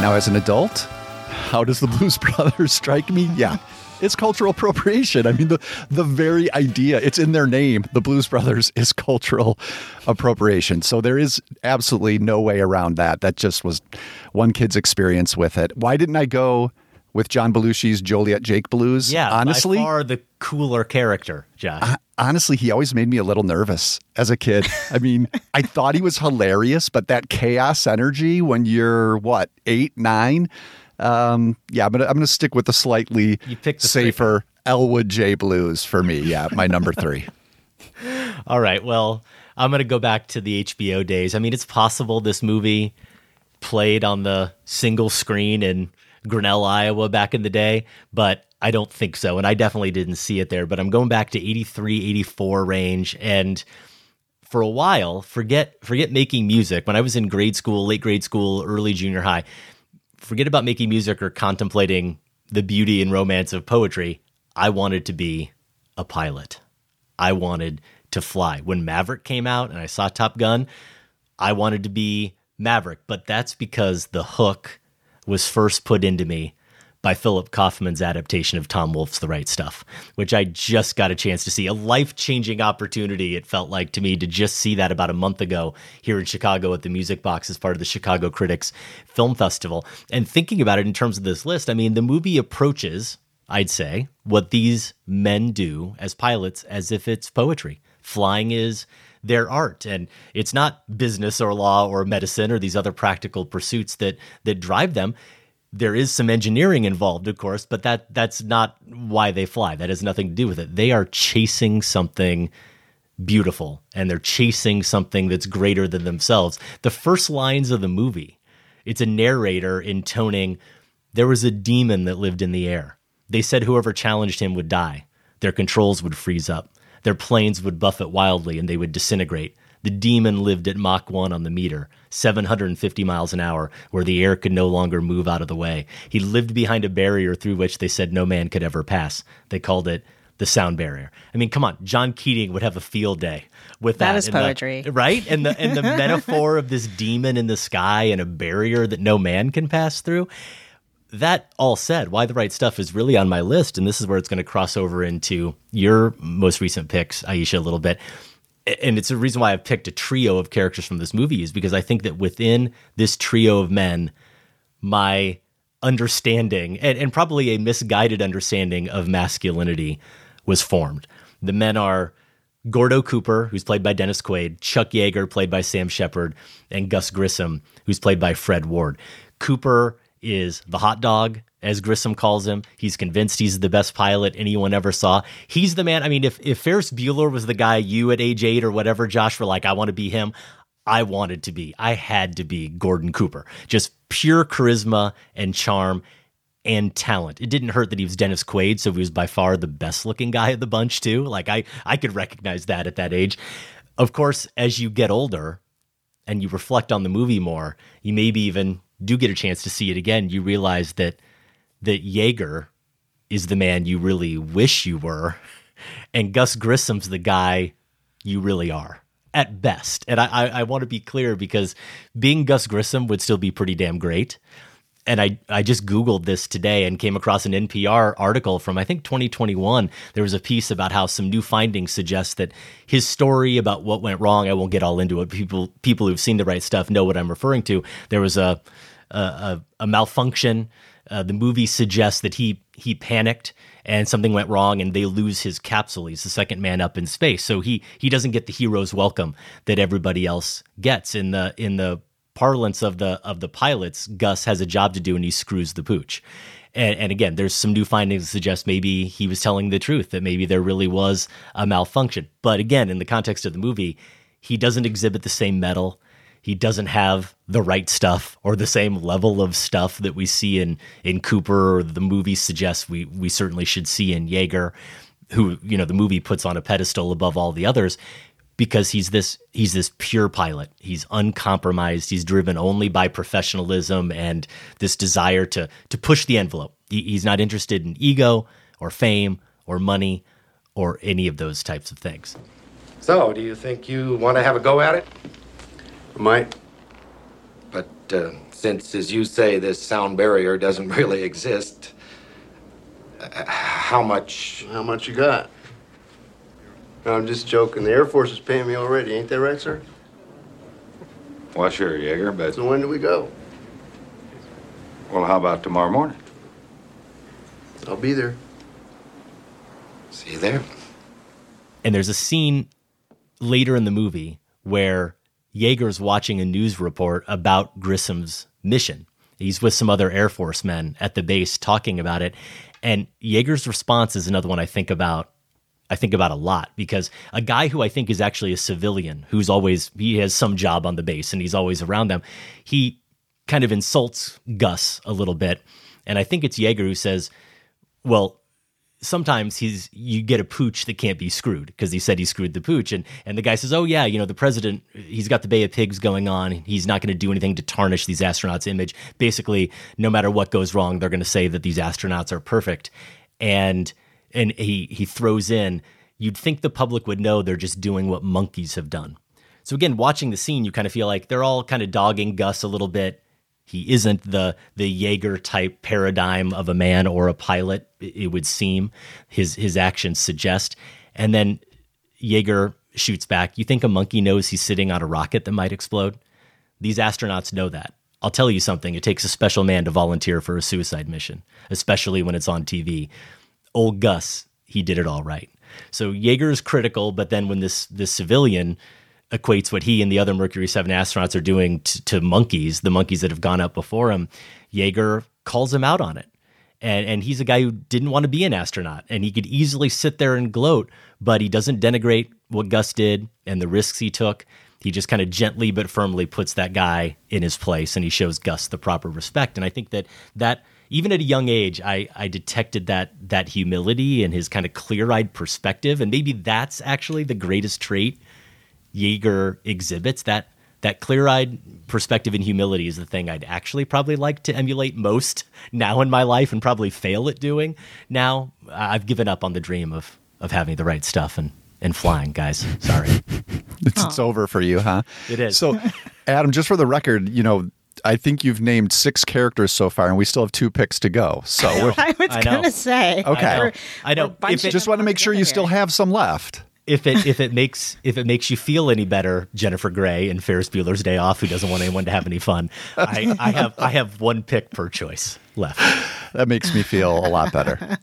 Now, as an adult, how does the Blues *laughs* Brothers strike me? Yeah. It's cultural appropriation. I mean, the the very idea, it's in their name. The Blues Brothers is cultural appropriation. So there is absolutely no way around that. That just was one kid's experience with it. Why didn't I go with John Belushi's Joliet Jake Blues? Yeah, honestly, by far the cooler character, Josh. Uh, honestly, he always made me a little nervous as a kid. *laughs* I mean, I thought he was hilarious, but that chaos energy when you're what eight, nine um, yeah, I'm gonna I'm gonna stick with the slightly the safer Elwood J Blues for me. Yeah, my number three. *laughs* All right. Well, I'm gonna go back to the HBO days. I mean, it's possible this movie played on the single screen in Grinnell, Iowa back in the day, but I don't think so. And I definitely didn't see it there. But I'm going back to 83, 84 range. And for a while, forget forget making music. When I was in grade school, late grade school, early junior high, forget about making music or contemplating the beauty and romance of poetry. I wanted to be a pilot. I wanted to fly. When Maverick came out and I saw Top Gun, I wanted to be Maverick, but that's because the hook was first put into me by Philip Kaufman's adaptation of Tom Wolfe's The Right Stuff, which I just got a chance to see. A life changing opportunity, it felt like to me, to just see that about a month ago here in Chicago at the Music Box as part of the Chicago Critics Film Festival. And thinking about it in terms of this list, I mean, the movie approaches, I'd say, what these men do as pilots as if it's poetry. Flying is their art and it's not business or law or medicine or these other practical pursuits that that drive them there is some engineering involved, of course, but that that's not why they fly. That has nothing to do with it. They are chasing something beautiful and they're chasing something that's greater than themselves. The first lines of the movie, it's a narrator intoning there was a demon that lived in the air. They said whoever challenged him would die. Their controls would freeze up. Their planes would buffet wildly and they would disintegrate. The demon lived at Mach 1 on the meter, 750 miles an hour, where the air could no longer move out of the way. He lived behind a barrier through which they said no man could ever pass. They called it the sound barrier. I mean, come on, John Keating would have a field day with that. That is poetry. The, right? And the and the *laughs* metaphor of this demon in the sky and a barrier that no man can pass through. That all said, Why the Right Stuff is really on my list, and this is where it's going to cross over into your most recent picks, Aisha, a little bit and it's a reason why I've picked a trio of characters from this movie is because I think that within this trio of men, my understanding and, and probably a misguided understanding of masculinity was formed. The men are Gordo Cooper, who's played by Dennis Quaid, Chuck Yeager, played by Sam Shepard, and Gus Grissom, who's played by Fred Ward. Cooper is the hot dog as Grissom calls him. He's convinced he's the best pilot anyone ever saw. He's the man. I mean, if, if Ferris Bueller was the guy you at age eight or whatever, Josh, were like, I want to be him, I wanted to be. I had to be Gordon Cooper. Just pure charisma and charm and talent. It didn't hurt that he was Dennis Quaid, so he was by far the best looking guy of the bunch, too. Like, I, I could recognize that at that age. Of course, as you get older and you reflect on the movie more, you maybe even do get a chance to see it again. You realize that that Yeager is the man you really wish you were, and Gus Grissom's the guy you really are at best. And I, I, I want to be clear because being Gus Grissom would still be pretty damn great. and I, I just Googled this today and came across an NPR article from, I think, 2021. There was a piece about how some new findings suggest that his story about what went wrong, I won't get all into it. People, people who've seen the right stuff know what I'm referring to. There was a, a, a, a malfunction. Uh, the movie suggests that he, he panicked and something went wrong and they lose his capsule. He's the second man up in space. So he, he doesn't get the hero's welcome that everybody else gets in the, in the parlance of the of the pilots, Gus has a job to do and he screws the pooch. And, and, again, there's some new findings that suggest maybe he was telling the truth, that maybe there really was a malfunction. But again, in the context of the movie, he doesn't exhibit the same metal. He doesn't have the right stuff or the same level of stuff that we see in in Cooper or the movie suggests we we certainly should see in Yeager, who you know the movie puts on a pedestal above all the others because he's this he's this pure pilot. He's uncompromised. He's driven only by professionalism and this desire to to push the envelope. He, he's not interested in ego or fame or money or any of those types of things. So, do you think you want to have a go at it? I might. But uh, since, as you say, this sound barrier doesn't *laughs* really exist, uh, how much? How much you got? No, I'm just joking. The Air Force is paying me already. Ain't that right, sir? Well, sure, Yeager, but. So when do we go? Well, how about tomorrow morning? I'll be there. See you there. And there's a scene later in the movie where Yeager's watching a news report about Grissom's mission. He's with some other Air Force men at the base talking about it. And Yeager's response is another one I think about I think about a lot because a guy who I think is actually a civilian who's always he has some job on the base and he's always around them. He kind of insults Gus a little bit, and I think it's Yeager who says, "Well, sometimes he's you get a pooch that can't be screwed because he said he screwed the pooch. And and the guy says oh yeah you know the president he's got the bay of pigs going on. He's not going to do anything to tarnish these astronauts image. Basically no matter what goes wrong they're going to say that these astronauts are perfect. And and he he throws in you'd think the public would know they're just doing what monkeys have done. So again watching the scene you kind of feel like they're all kind of dogging gus a little bit he isn't the the Yeager type paradigm of a man or a pilot. It would seem his his actions suggest. And then Yeager shoots back. You think a monkey knows he's sitting on a rocket that might explode? These astronauts know that. I'll tell you something. It takes a special man to volunteer for a suicide mission, especially when it's on TV. Old Gus, he did it all right. So Yeager is critical, but then when this this civilian equates what he and the other Mercury 7 astronauts are doing to, to monkeys, the monkeys that have gone up before him, Yeager calls him out on it. And, and he's a guy who didn't want to be an astronaut and he could easily sit there and gloat, but he doesn't denigrate what Gus did and the risks he took. He just kind of gently but firmly puts that guy in his place and he shows Gus the proper respect. And I think that that even at a young age, I, I detected that that humility and his kind of clear-eyed perspective. And maybe that's actually the greatest trait Yeager exhibits that that clear-eyed perspective and humility is the thing I'd actually probably like to emulate most *laughs* now in my life and probably fail at doing. Now I've given up on the dream of of having the right stuff and and flying, guys. Sorry. *laughs* it's, it's over for you, huh? It is. So, Adam, just for the record, you know, I think you've named six characters so far, and we still have two picks to go. So I, *laughs* I was going to say. Okay. I know. I know. If it, just want to make sure you still have some left if it if it makes if it makes you feel any better, Jennifer Grey and Ferris Bueller's Day Off, who doesn't want anyone to have any fun, I, I have I have one pick per choice left. That makes me feel a lot better.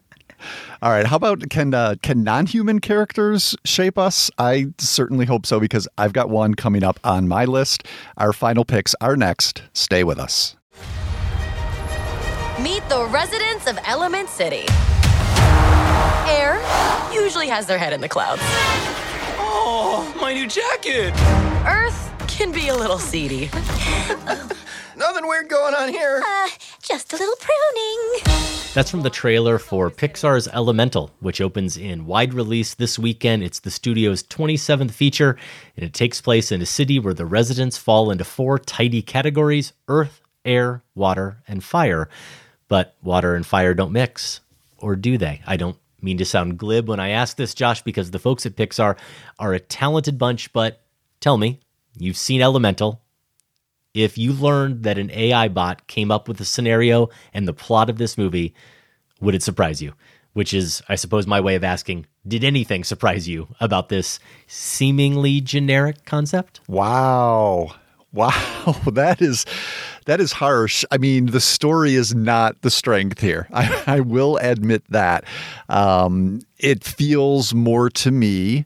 All right, how about can uh, can non-human characters shape us? I certainly hope so because I've got one coming up on my list. Our final picks are next. Stay with us. Meet the residents of Element City. Air usually has their head in the clouds. Oh, my new jacket! Earth can be a little seedy. *laughs* Nothing weird going on here. Uh, just a little pruning. That's from the trailer for Pixar's Elemental, which opens in wide release this weekend. It's the studio's 27th feature, and it takes place in a city where the residents fall into four tidy categories earth, air, water, and fire. But water and fire don't mix, or do they? I don't mean to sound glib when I ask this, Josh, because the folks at Pixar are a talented bunch, but tell me, you've seen Elemental. if you learned that an AI bot came up with the scenario and the plot of this movie, would it surprise you? Which is, I suppose, my way of asking, did anything surprise you about this seemingly generic concept? Wow. Wow, *laughs* that is that is harsh. I mean, the story is not the strength here. *laughs* I, I will admit that. Um, it feels more to me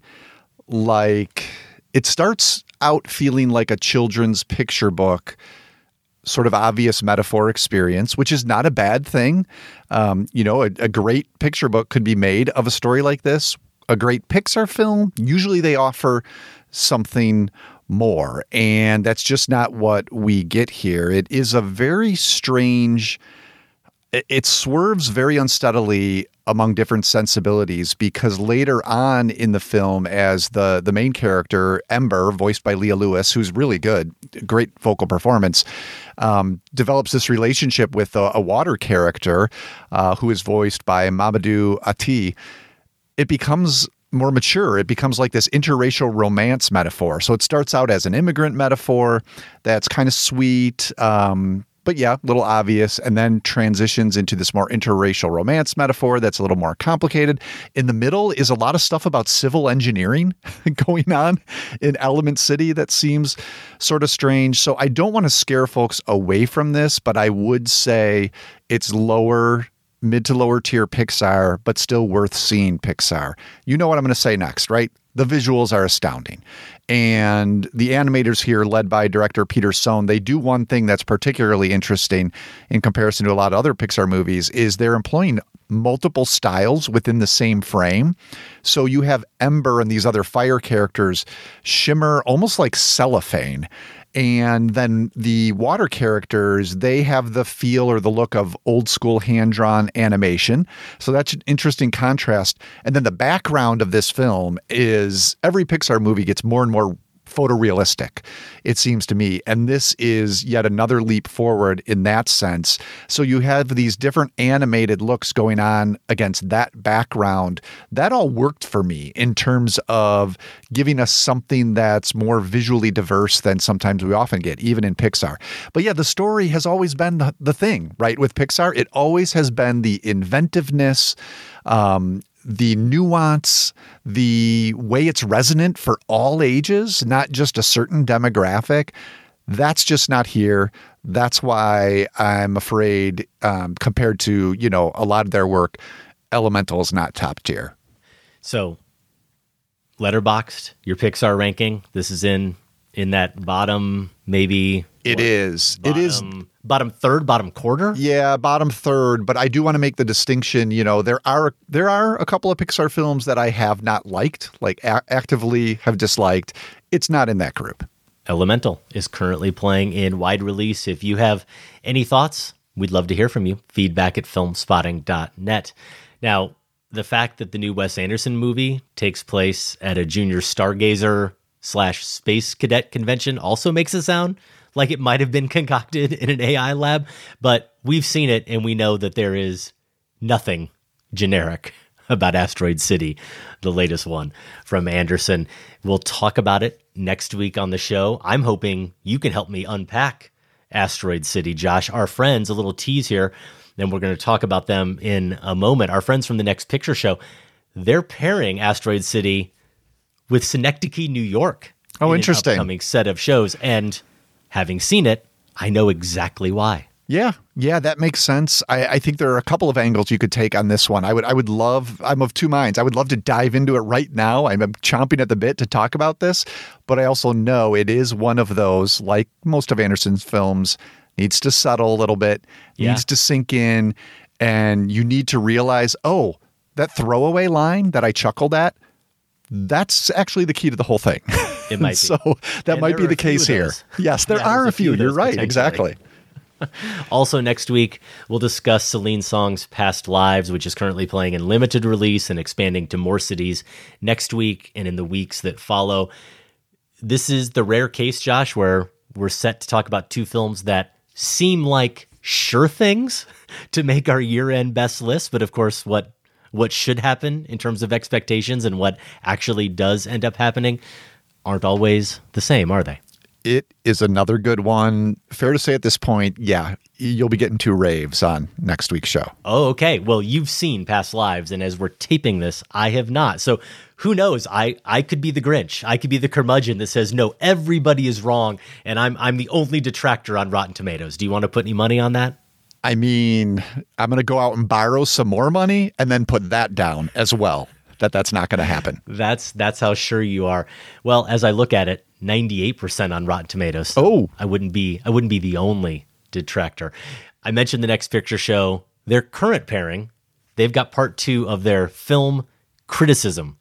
like it starts out feeling like a children's picture book sort of obvious metaphor experience, which is not a bad thing. Um, you know, a, a great picture book could be made of a story like this. A great Pixar film, usually they offer something more. And that's just not what we get here. It is a very strange, it- swerves very unsteadily among different sensibilities because later on in the film as the the main character Ember voiced by Leah Lewis who's really good great vocal performance um, develops this relationship with a, a water character uh, who is voiced by Mamoudou Athie it becomes more mature. It becomes like this interracial romance metaphor. So it starts out as an immigrant metaphor that's kind of sweet, um, but yeah, a little obvious, and then transitions into this more interracial romance metaphor that's a little more complicated. In the middle is a lot of stuff about civil engineering *laughs* going on in Element City that seems sort of strange. So I don't want to scare folks away from this, but I would say it's lower mid to lower tier Pixar, but still worth seeing Pixar. You know what I'm going to say next, right? The visuals are astounding. And the animators here, led by director Peter Sohn, they do one thing that's particularly interesting in comparison to a lot of other Pixar movies is they're employing multiple styles within the same frame. So you have Ember and these other fire characters shimmer almost like cellophane and then the water characters they have the feel or the look of old school hand drawn animation. So that's an interesting contrast. And then the background of this film is every pixar movie gets more and more photorealistic it seems to me. And this is yet another leap forward in that sense. So you have these different animated looks going on against that background. That all worked for me in terms of giving us something that's more visually diverse than sometimes we often get even in pixar. But yeah the story has always been the, the thing right with pixar. It always has been the inventiveness um, the nuance, the way it's resonant for all ages, not just a certain demographic. That's just not here. That's why I'm afraid, um, compared to you know a lot of their work, Elemental is not top tier. So, Letterboxd your Pixar ranking. This is in in that bottom maybe. It is. It is bottom third, bottom quarter. Yeah, bottom third. But I do want to make the distinction. You know, there are there are a couple of Pixar films that I have not liked, like a- actively have disliked. It's not in that group. Elemental is currently playing in wide release. If you have any thoughts, we'd love to hear from you. Feedback at filmspotting.net. Now, the fact that the new Wes Anderson movie takes place at a junior stargazer slash space cadet convention also makes it sound like it might have been *laughs* concocted in an AI lab, but we've seen it and we know that there is nothing generic *laughs* about Asteroid City, the latest one from Anderson. We'll talk about it next week on the show. I'm hoping you can help me unpack Asteroid City, Josh. Our friends, a little tease here, and we're going to talk about them in a moment. Our friends from the Next Picture Show, they're pairing Asteroid City with Synecdoche, New York. Oh, in an interesting. upcoming set of shows. And having seen it, I know exactly why. Yeah, yeah, that makes sense. I, I think there are a couple of angles you could take on this one. I would, I would love. I'm of two minds. I would love to dive into it right now. I'm, I'm chomping at the bit to talk about this, but I also know it is one of those, like most of Anderson's films, needs to settle a little bit, Yeah. needs to sink in, and you need to realize, oh, that throwaway line that I chuckled at, that's actually the key to the whole thing. It might *laughs* be. so that And might be the case here. Yes, there *laughs* Yeah, are a few. of You're right. Exactly. *laughs* Also, next week, we'll discuss Celine Song's Past Lives, which is currently playing in limited release and expanding to more cities next week and in the weeks that follow. This is the rare case, Josh, where we're set to talk about two films that seem like sure things to make our year end best list. But of course, what what should happen in terms of expectations and what actually does end up happening aren't always the same, are they? It is another good one. Fair to say at this point, yeah, you'll be getting two raves on next week's show. Oh, okay. Well, you've seen past lives, and as we're taping this, I have not. So who knows? I I could be the Grinch. I could be the curmudgeon that says no, everybody is wrong, and I'm I'm the only detractor on Rotten Tomatoes. Do you want to put any money on that? I mean, I'm going to go out and borrow some more money and then put that down as well. That that's not going to happen. That's that's how sure you are. Well, as I look at it, 98% on Rotten Tomatoes. Oh, I wouldn't be I wouldn't be the only detractor. I mentioned the next picture show. Their current pairing, they've got part 2 of their film criticism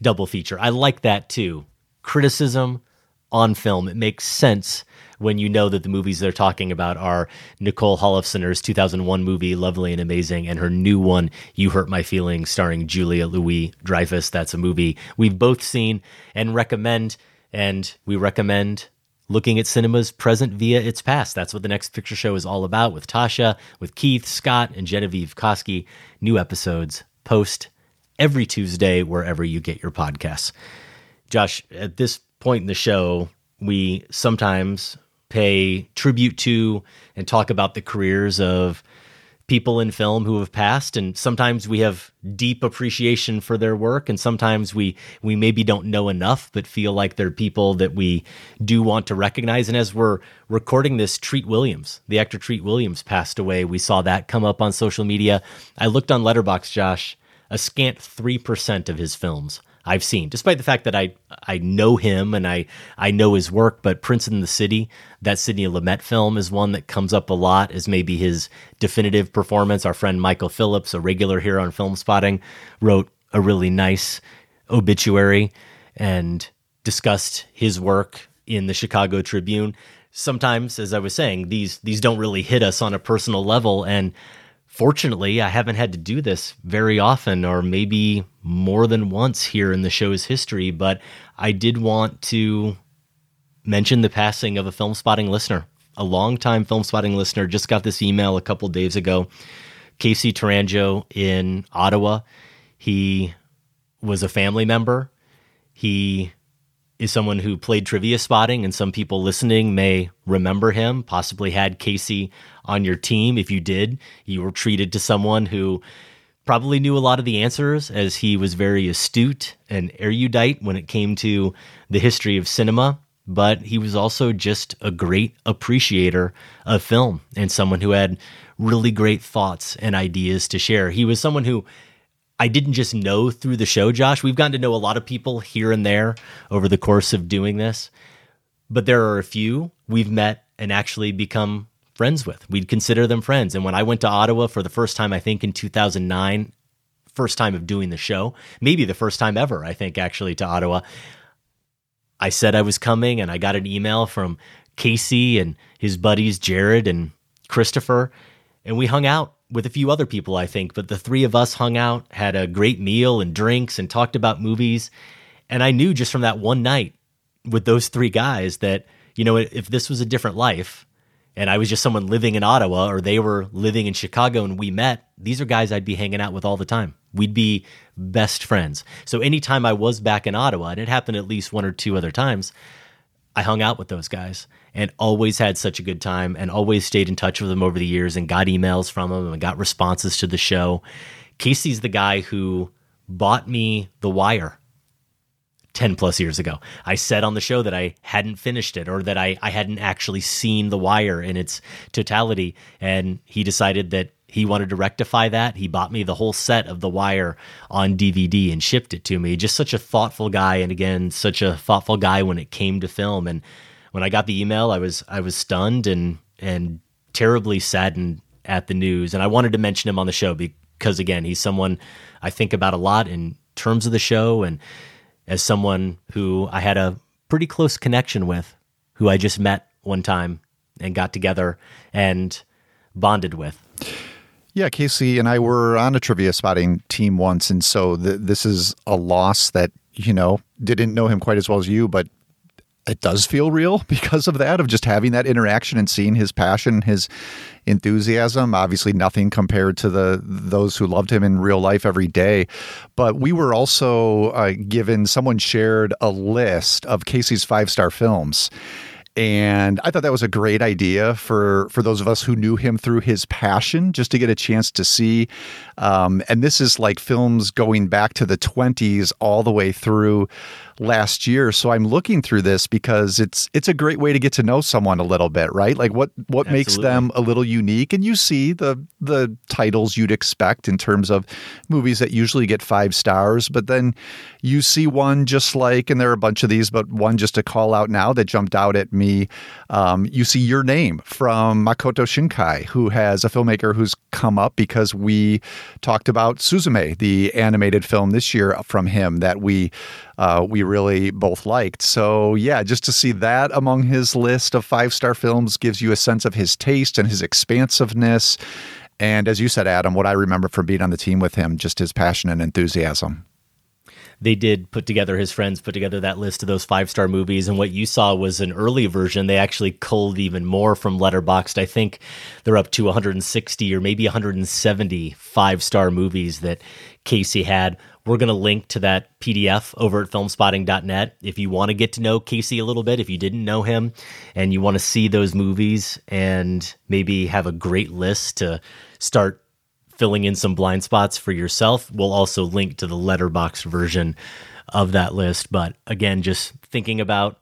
double feature. I like that too. Criticism on film. It makes sense when you know that the movies they're talking about are Nicole Holofcener's 2001 movie Lovely and Amazing and her new one You Hurt My Feelings starring Julia Louis Dreyfus. That's a movie we've both seen and recommend and we recommend looking at cinema's present via its past. That's what the next picture show is all about with Tasha, with Keith, Scott, and Genevieve Koski. New episodes post every Tuesday wherever you get your podcasts. Josh, at this point in the show, we sometimes pay tribute to and talk about the careers of people in film who have passed. And sometimes we have deep appreciation for their work and sometimes we we maybe don't know enough but feel like they're people that we do want to recognize. And as we're recording this Treat Williams the actor Treat Williams passed away. We saw that come up on social media. I looked on Letterboxd Josh a scant 3% of his films I've seen, despite the fact that I I know him and I I know his work. But Prince in the City, that Sidney Lumet film, is one that comes up a lot as maybe his definitive performance. Our friend Michael Phillips, a regular here on Filmspotting, wrote a really nice obituary and discussed his work in the Chicago Tribune. Sometimes, as I was saying, these these don't really hit us on a personal level and fortunately, I haven't had to do this very often, or maybe more than once here in the show's history, but I did want to mention the passing of a Filmspotting listener. A longtime Filmspotting listener just got this email a couple days ago. Casey Tourangeau in Ottawa. He was a family member. He is someone who played trivia spotting, and some people listening may remember him, possibly had Casey on your team. If you did, you were treated to someone who probably knew a lot of the answers as he was very astute and erudite when it came to the history of cinema. But he was also just a great appreciator of film and someone who had really great thoughts and ideas to share. He was someone who I didn't just know through the show, Josh. We've gotten to know a lot of people here and there over the course of doing this, but there are a few we've met and actually become friends with. We'd consider them friends. And when I went to Ottawa for the first time, I think in 2009, first time of doing the show, maybe the first time ever, I think, actually, to Ottawa, I said I was coming and I got an email from Casey and his buddies, Jared and Christopher, and we hung out with a few other people, I think, but the three of us hung out, had a great meal and drinks, and talked about movies. And I knew just from that one night with those three guys that, you know, if this was a different life and I was just someone living in Ottawa or they were living in Chicago and we met, these are guys I'd be hanging out with all the time. We'd be best friends. So anytime I was back in Ottawa, and it happened at least one or two other times, I hung out with those guys and always had such a good time and always stayed in touch with them over the years and got emails from them and got responses to the show. Casey's the guy who bought me The Wire 10 plus years ago. I said on the show that I hadn't finished it or that I, I hadn't actually seen The Wire in its totality. And he decided that he wanted to rectify that. He bought me the whole set of The Wire on DVD and shipped it to me. Just such a thoughtful guy. And again, such a thoughtful guy when it came to film. And when I got the email, I was I was stunned and and terribly saddened at the news. And I wanted to mention him on the show because again, he's someone I think about a lot in terms of the show and as someone who I had a pretty close connection with, who I just met one time and got together and bonded with. Yeah, Casey and I were on a trivia spotting team once, and so th- this is a loss that you know didn't know him quite as well as you, but it does feel real *laughs* because of that of just having that interaction and seeing his passion his enthusiasm obviously nothing compared to the those who loved him in real life every day but we were also uh, given someone shared a list of casey's five star films And I thought that was a great idea for for those of us who knew him through his passion, just to get a chance to see. Um, and this is like films going back to the 20s all the way through last year. So I'm looking through this because it's it's a great way to get to know someone a little bit, right? Like what what makes them a little unique. And you see the the titles you'd expect in terms of movies that usually get five stars, but then you see one just like, and there are a bunch of these, but one just to call out now that jumped out at me. Um, you see your name from Makoto Shinkai, who has a filmmaker who's come up because we talked about Suzume, the animated film this year from him that we uh, we really both liked. So yeah, just to see that among his list of five star films gives you a sense of his taste and his expansiveness. And as you said, Adam, what I remember from being on the team with him, just his passion and enthusiasm. They did put together his friends put together that list of those five star movies and what you saw was an early version. They actually culled even more from letterboxd. I think they're up to 160 or maybe 170 five star movies that casey had. We're going to link to that pdf over at filmspotting.net if you want to get to know casey a little bit if you didn't know him and you want to see those movies and maybe have a great list to start filling in some blind spots for yourself. We'll also link to the Letterboxd version of that list. But again, just thinking about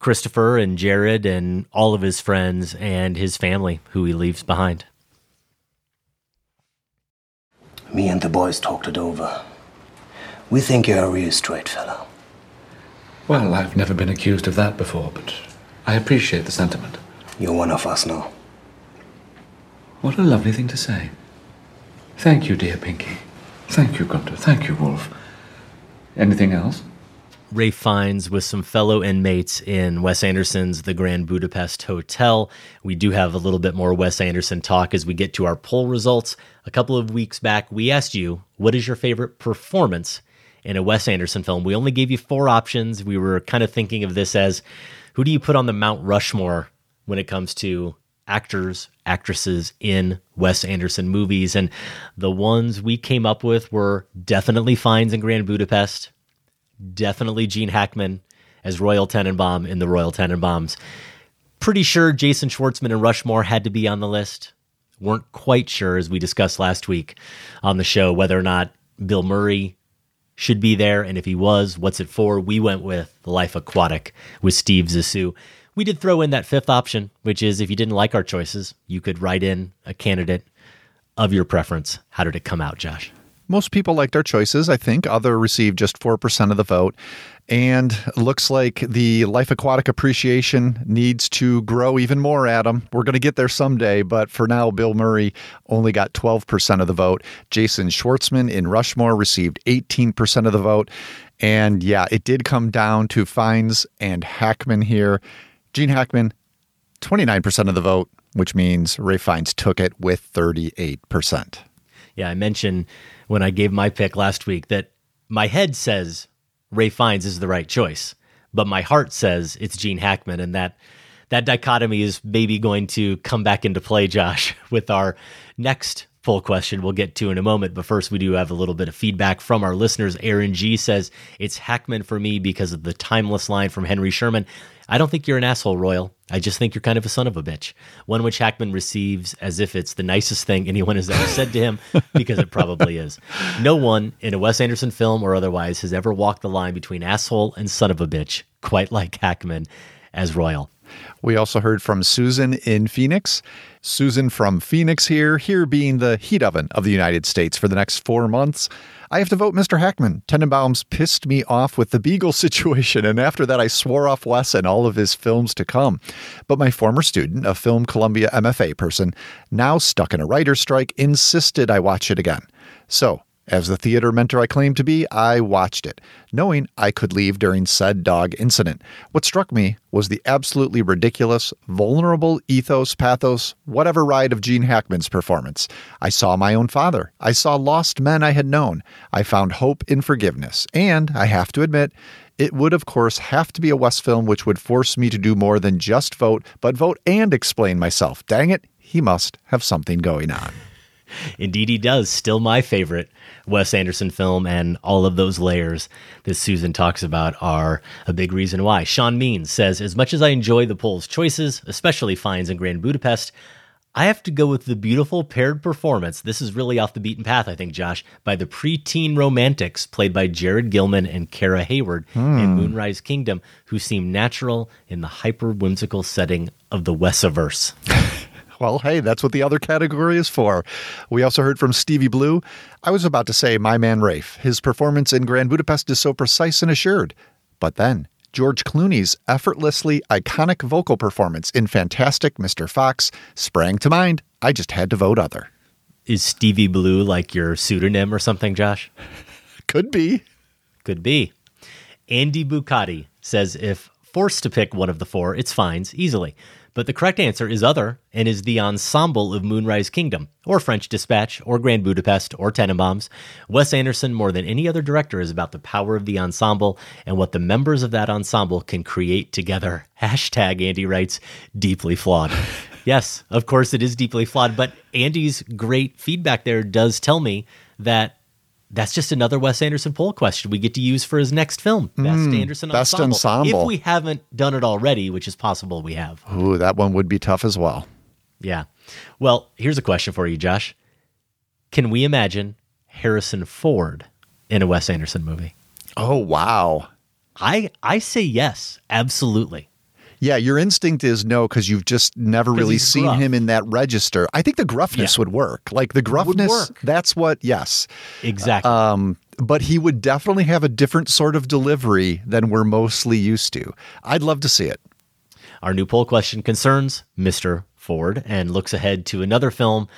Christopher and Jared and all of his friends and his family who he leaves behind. Me and the boys talked it over. We think you're a real straight fellow. Well, I've never been accused of that before, but I appreciate the sentiment. You're one of us now. What a lovely thing to say. Thank you, dear Pinky. Thank you, Gunter. Thank you, Wolf. Anything else? Ralph Fiennes with some fellow inmates in Wes Anderson's The Grand Budapest Hotel. We do have a little bit more Wes Anderson talk as we get to our poll results. A couple of weeks back, we asked you, what is your favorite performance in a Wes Anderson film? We only gave you four options. We were kind of thinking of this as who do you put on the Mount Rushmore when it comes to actors, actresses in Wes Anderson movies? And the ones we came up with were definitely Fiennes in Grand Budapest, definitely Gene Hackman as Royal Tenenbaum in the Royal Tenenbaums. Pretty sure Jason Schwartzman and Rushmore had to be on the list. Weren't quite sure, as we discussed last week on the show, whether or not Bill Murray should be there. And if he was, what's it for? We went with Life Aquatic with Steve Zissou. We did throw in that fifth option, which is if you didn't like our choices, you could write in a candidate of your preference. How did it come out, Josh? Most people liked our choices, I think. Other received just 4% of the vote. And looks like the life aquatic appreciation needs to grow even more, Adam. We're going to get there someday, but for now, Bill Murray only got 12% of the vote. Jason Schwartzman in Rushmore received 18% of the vote. And yeah, it did come down to Fiennes and Hackman here. Gene Hackman, 29% of the vote, which means Ralph Fiennes took it with 38%. Yeah, I mentioned when I gave my pick last week that my head says Ralph Fiennes is the right choice, but my heart says it's Gene Hackman, and that that dichotomy is maybe going to come back into play, Josh, *laughs* with our next poll question we'll get to in a moment. But first, we do have a little bit of feedback from our listeners. Aaron G says it's Hackman for me because of the timeless line from Henry Sherman. I don't think you're an asshole, Royal. I just think you're kind of a son of a bitch. One which Hackman receives as if it's the nicest thing anyone has ever said to him, *laughs* because it probably is. No one in a Wes Anderson film or otherwise has ever walked the line between asshole and son of a bitch quite like Hackman as Royal. We also heard from Susan in Phoenix. Susan from Phoenix here, here being the heat oven of the United States for the next four months. I have to vote Mr. Hackman. Tenenbaums pissed me off with the Beagle *laughs* situation, and after that, I swore off Wes and all of his films to come. But my former student, a Film Columbia MFA person, now stuck in a writer's strike, insisted I watch it again. So, as the theater mentor I claim to be, I watched it, knowing I could leave during said dog incident. What struck me was the absolutely ridiculous, vulnerable ethos, pathos, whatever ride of Gene Hackman's performance. I saw my own father. I saw lost men I had known. I found hope in forgiveness. And, I have to admit, it would, of course, have to be a Wes film which would force me to do more than just vote, but vote and explain myself. Dang it, he must have something going on. Indeed, he does. Still my favorite Wes Anderson film, and all of those layers that Susan talks about are a big reason why. Sean Means says, As much as I enjoy the poll's choices, especially Fiennes and Grand Budapest, I have to go with the beautiful paired performance. This is really off the beaten path, I think, Josh, by the preteen romantics played by Jared Gilman and Kara Hayward Hmm. in Moonrise Kingdom, who seem natural in the hyper whimsical setting of the Wesiverse. *laughs* Well, hey, that's what the other category is for. We also heard from Stevie Blue. I was about to say my man Rafe. His performance in Grand Budapest is so precise and assured. But then, George Clooney's effortlessly iconic vocal performance in Fantastic Mr. Fox sprang to mind. I just had to vote other. Is Stevie Blue like your pseudonym or something, Josh? Could be. Could be. Andy Bucati says if forced to pick one of the four, it's Fiennes easily. But the correct answer is other and is the ensemble of Moonrise Kingdom, or French Dispatch, or Grand Budapest, or Tenenbaums. Wes Anderson, more than any other director, is about the power of the ensemble and what the members of that ensemble can create together. *laughs* Hashtag, Andy writes, deeply flawed. *laughs* yes, of course it is deeply flawed, but Andy's great feedback there does tell me that that's just another Wes Anderson poll question we get to use for his next film, Best Mm, Anderson Best Ensemble. Ensemble. If we haven't done it already, which is possible we have. Ooh, that one would be tough as well. Yeah. Well, here's a question for you, Josh. Can we imagine Harrison Ford in a Wes Anderson movie? Oh, wow. I I say yes, absolutely. Yeah, your instinct is no because you've just never really seen gruff. him in that register. I think the gruffness Yeah. would work. Like the gruffness, that's what, yes. Exactly. Um, but he would definitely have a different sort of delivery than we're mostly used to. I'd love to see it. Our new poll question concerns Mr. Ford and looks ahead to another film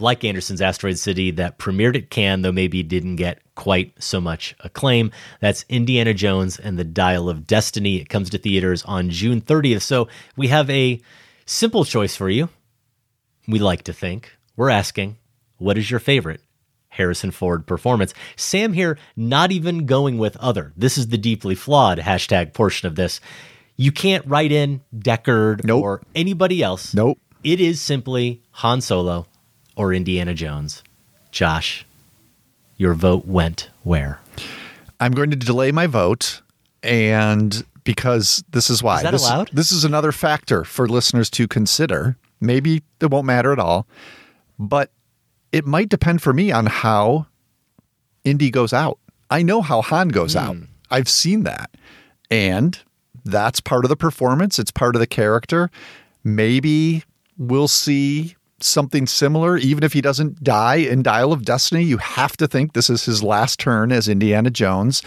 like Anderson's Asteroid City that premiered at Cannes, though maybe didn't get quite so much acclaim. That's Indiana Jones and the Dial of Destiny. It comes to theaters on June 30th. So we have a simple choice for you. We like to think. We're asking, what is your favorite Harrison Ford performance? Sam here, not even going with other. This is the deeply flawed hashtag portion of this. You can't write in Deckard nope. or anybody else. Nope. It is simply Han Solo or Indiana Jones. Josh, your vote went where? I'm going to delay my vote, and because this is why. Is that this, allowed? This is another factor for listeners to consider. Maybe it won't matter at all, but it might depend for me on how Indy goes out. I know how Han goes out. Hmm. I've seen that. And that's part of the performance, it's part of the character. Maybe we'll see something similar, even if he doesn't die in Dial of Destiny. You have to think this is his last turn as Indiana Jones.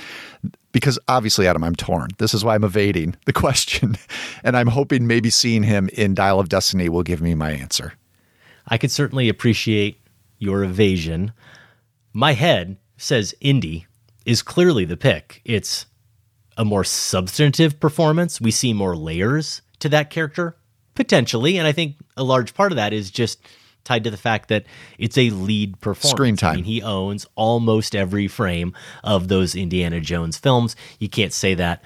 Because obviously, Adam, I'm torn. This is why I'm evading the question. *laughs* And I'm hoping maybe seeing him in Dial of Destiny will give me my answer. I could certainly appreciate your evasion. My head says Indy is clearly the pick. It's a more substantive performance. We see more layers to that character, potentially. And I think a large part of that is just tied to the fact that it's a lead performance. Screen time. I mean, he owns almost every frame of those Indiana Jones films. You can't say that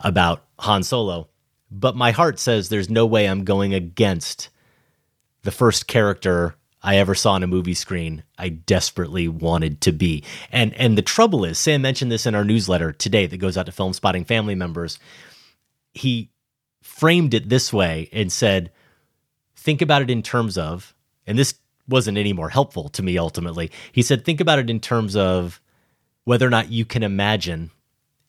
about Han Solo. But my heart says there's no way I'm going against the first character I ever saw on a movie screen I desperately wanted to be. And and the trouble is, Sam mentioned this in our newsletter today that goes out to Filmspotting family members. He framed it this way and said, think about it in terms of, and this wasn't any more helpful to me ultimately. He said, think about it in terms of whether or not you can imagine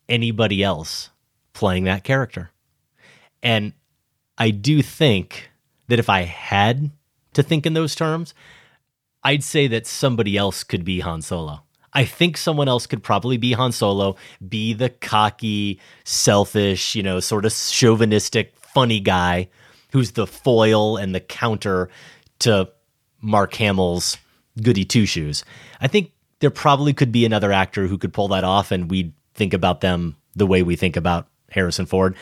anybody else playing that character. And I do think that if I had to think in those terms, I'd say that somebody else could be Han Solo. I think someone else could probably be Han Solo, be the cocky, selfish, you know, sort of chauvinistic, funny guy who's the foil and the counter to Mark Hamill's goody two shoes. I think there probably could be another actor who could pull that off, and we'd think about them the way we think about Harrison Ford.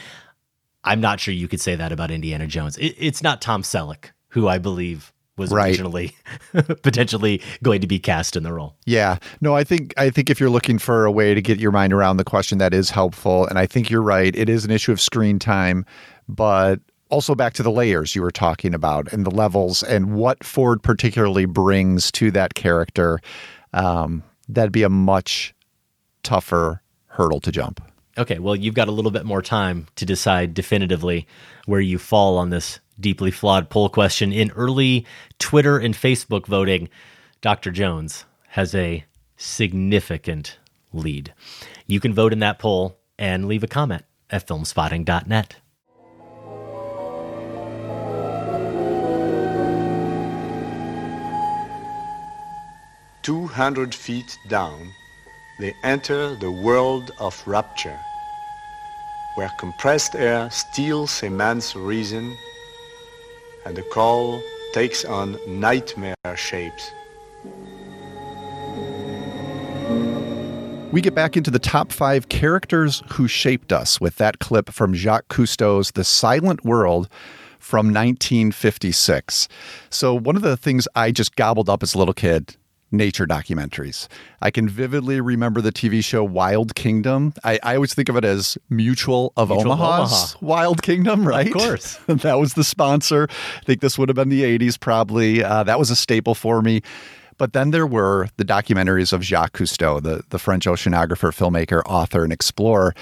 I'm not sure you could say that about Indiana Jones. It, it's not Tom Selleck, who I believe was Right. originally *laughs* potentially going to be cast in the role. Yeah. No, I think I think if you're looking for a way to get your mind around the question that is helpful and I think you're right. It is an issue of screen time, but also back to the layers you were talking about and the levels and what Ford particularly brings to that character, um, that'd be a much tougher hurdle to jump. Okay, well, you've got a little bit more time to decide definitively where you fall on this deeply flawed poll question. In early Twitter and Facebook voting, Dr. Jones has a significant lead. You can vote in that poll and leave a comment at filmspotting.net. Two hundred feet down, they enter the world of rapture, where compressed air steals a man's reason and the call takes on nightmare shapes. We get back into the top five characters who shaped us with that clip from Jacques Cousteau's The Silent World from 1956. So, one of the things I just gobbled up as a little kid nature documentaries. I can vividly remember the TV show Wild Kingdom. I, I always think of it as Mutual of Mutual Omaha's Omaha. Wild Kingdom, right? Of course. *laughs* that was the sponsor. I think this would have been the 80s probably. Uh, that was a staple for me. But then there were the documentaries of Jacques Cousteau, the, the French oceanographer, filmmaker, author, and explorer.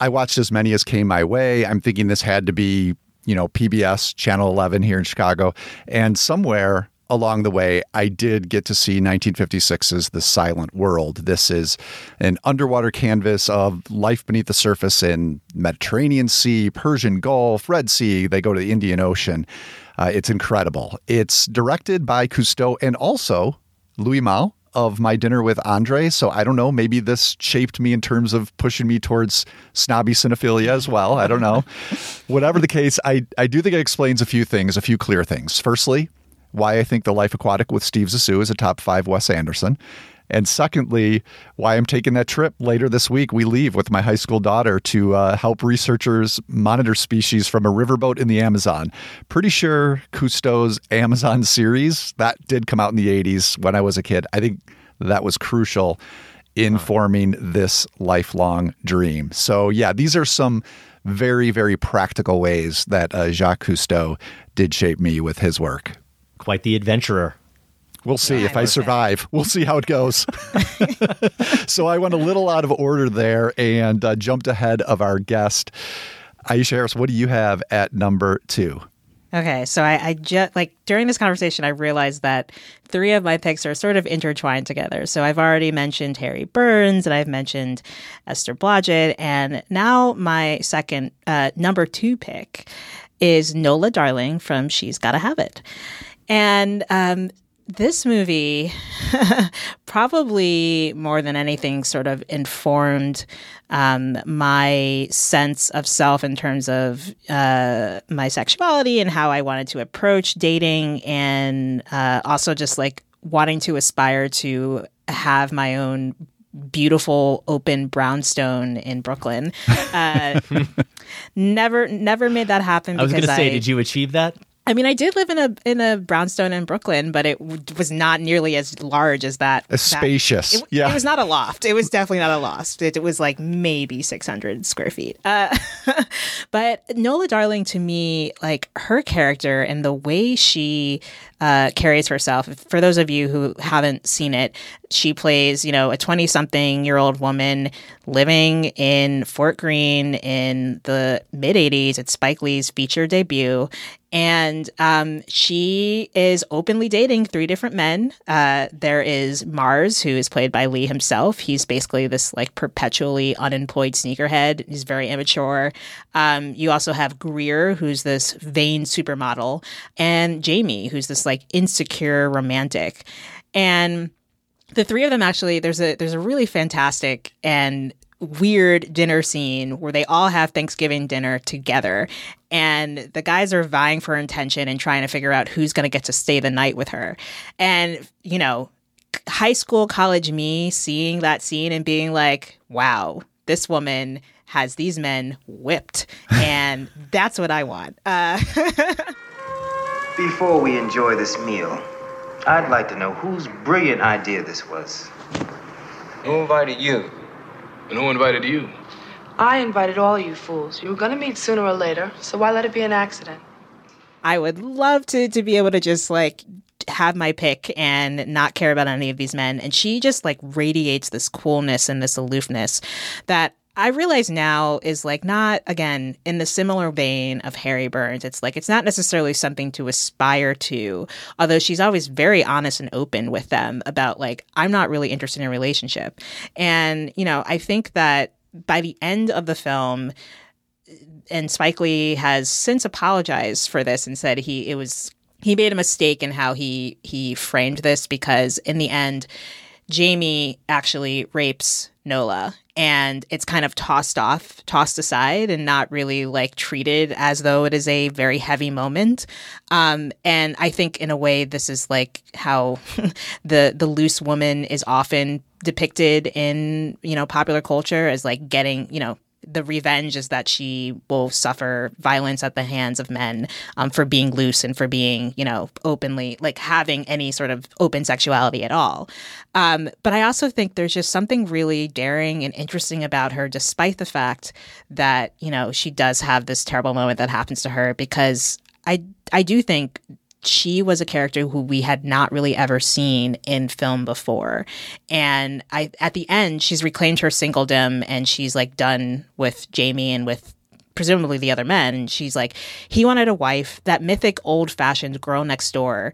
I watched as many as came my way. I'm thinking this had to be, you know, PBS, Channel 11 here in Chicago. And somewhere along the way, I did get to see 1956's The Silent World. This is an underwater canvas of life beneath the surface in Mediterranean Sea, Persian Gulf, Red Sea. They go to the Indian Ocean. Uh, it's incredible. It's directed by Cousteau and also Louis Malle of My Dinner with Andre. So I don't know. Maybe this shaped me in terms of pushing me towards snobby cinephilia as well. I don't know. *laughs* Whatever the case, I, I do think it explains a few things, a few clear things. Firstly, why I think The Life Aquatic with Steve Zissou is a top five Wes Anderson. And secondly, why I'm taking that trip later this week. We leave with my high school daughter to uh, help researchers monitor species from a riverboat in the Amazon. Pretty sure Cousteau's Amazon *laughs* series that did come out in the 80s when I was a kid. I think that was crucial in forming this lifelong dream. So, yeah, these are some very, very practical ways that uh, Jacques Cousteau did shape me with his work. Quite the adventurer. We'll see if I survive. We'll see how it goes. *laughs* so I went a little out of order there and uh, jumped ahead of our guest. Aisha Harris, what do you have at number two? Okay, so I, I just like during this conversation, I realized that three of my picks are sort of intertwined together. So I've already mentioned Harry Burns and I've mentioned Esther Blodgett, and now my second uh, number two pick is Nola Darling from She's Gotta Have It, and um, this movie *laughs* probably more than anything sort of informed um, my sense of self in terms of uh, my sexuality and how I wanted to approach dating, and uh, also just like wanting to aspire to have my own beautiful open brownstone in Brooklyn. Uh, *laughs* never, never made that happen. I was going to say, did you achieve that? I mean, I did live in a in a brownstone in Brooklyn, but it w- was not nearly as large as that. As that- spacious, It, yeah. it was not a loft. It was definitely not a loft. It, it was like maybe six hundred square feet. Uh, *laughs* but Nola Darling, to me, like her character and the way she uh, carries herself. For those of you who haven't seen it, she plays, you know, a twenty-something-year-old woman living in Fort Greene in the mid '80s. It's Spike Lee's feature debut, and um, she is openly dating three different men. Uh, there is Mars, who is played by Lee himself. He's basically this like perpetually unemployed sneakerhead. He's very immature. Um, you also have Greer, who's this vain supermodel, and Jamie, who's this like insecure romantic, and the three of them actually there's a there's a really fantastic and weird dinner scene where they all have Thanksgiving dinner together and the guys are vying for attention and trying to figure out who's going to get to stay the night with her. And you know, high school college me seeing that scene and being like, "Wow, this woman has these men whipped." *laughs* and that's what I want. Uh *laughs* Before we enjoy this meal, I'd like to know whose brilliant idea this was. Who invited you? And who invited you? I invited all you fools. You were gonna meet sooner or later, so why let it be an accident? I would love to to be able to just like have my pick and not care about any of these men. And she just like radiates this coolness and this aloofness that I realize now is like not again in the similar vein of Harry Burns. It's like it's not necessarily something to aspire to, although she's always very honest and open with them about like I'm not really interested in a relationship. And you know, I think that by the end of the film and Spike Lee has since apologized for this and said he it was he made a mistake in how he he framed this because in the end Jamie actually rapes Nola and it's kind of tossed off, tossed aside, and not really like treated as though it is a very heavy moment. Um, and I think in a way, this is like how *laughs* the the loose woman is often depicted in you know popular culture as like getting you know the revenge is that she will suffer violence at the hands of men um, for being loose and for being, you know, openly like having any sort of open sexuality at all. Um, but I also think there's just something really daring and interesting about her, despite the fact that you know she does have this terrible moment that happens to her. Because I I do think she was a character who we had not really ever seen in film before. And I at the end she's reclaimed her singledom and she's like done with Jamie and with presumably the other men and she's like he wanted a wife, that mythic old-fashioned girl next door.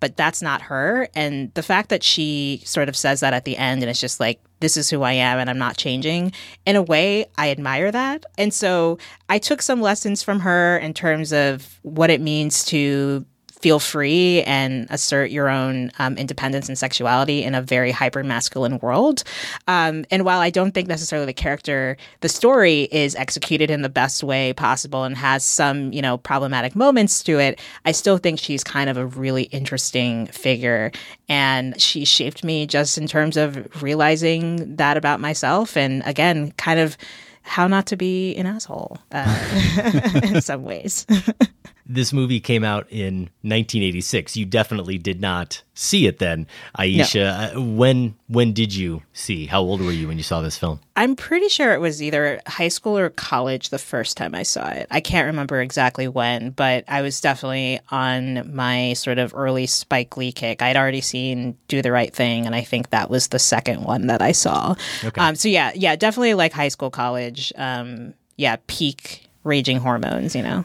But that's not her. And the fact that she sort of says that at the end and it's just like, this is who I am and I'm not changing. In a way, I admire that. And so I took some lessons from her in terms of what it means to feel free and assert your own um, independence and sexuality in a very hyper masculine world. Um, and while I don't think necessarily the character, the story is executed in the best way possible and has some, you know, problematic moments to it, I still think she's kind of a really interesting figure. And she shaped me just in terms of realizing that about myself. And again, kind of how not to be an asshole uh, *laughs* in some ways. *laughs* this movie came out in 1986. You definitely did not see it then, Aisha. No. Uh, when when did you see? How old were you when you saw this film? I'm pretty sure it was either high school or college the first time I saw it. I can't remember exactly when, but I was definitely on my sort of early Spike Lee kick. I'd already seen Do the Right Thing, and I think that was the second one that I saw. Okay. Um, so yeah, yeah, definitely like high school, college. Um, yeah, peak raging hormones, you know.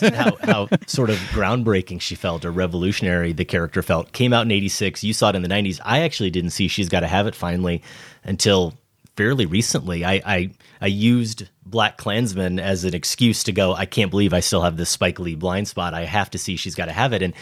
how, how *laughs* sort of groundbreaking she felt or revolutionary the character felt. Came out in 86. You saw it in the 90s. I actually didn't see She's Gotta Have It finally until fairly recently. I, I, I used BlacKkKlansman as an excuse to go, I can't believe I still have this Spike Lee blind spot. I have to see She's Gotta Have It. And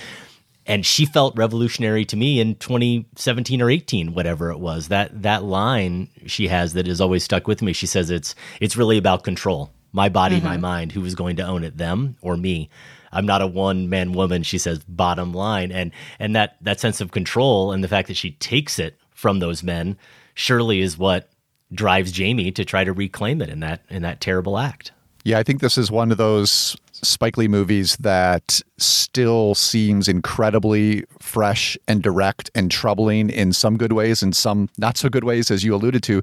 and she felt revolutionary to me in 2017 or 18 whatever it was that that line she has that has always stuck with me she says it's it's really about control my body, mm-hmm. my mind, who is going to own it, them or me? I'm not a one man woman, she says, bottom line. And and that that sense of control and the fact that she takes it from those men surely is what drives Jamie to try to reclaim it in that in that terrible act. Yeah, I think this is one of those Spike Lee movies that still seems incredibly fresh and direct and troubling in some good ways and some not so good ways, as you alluded to,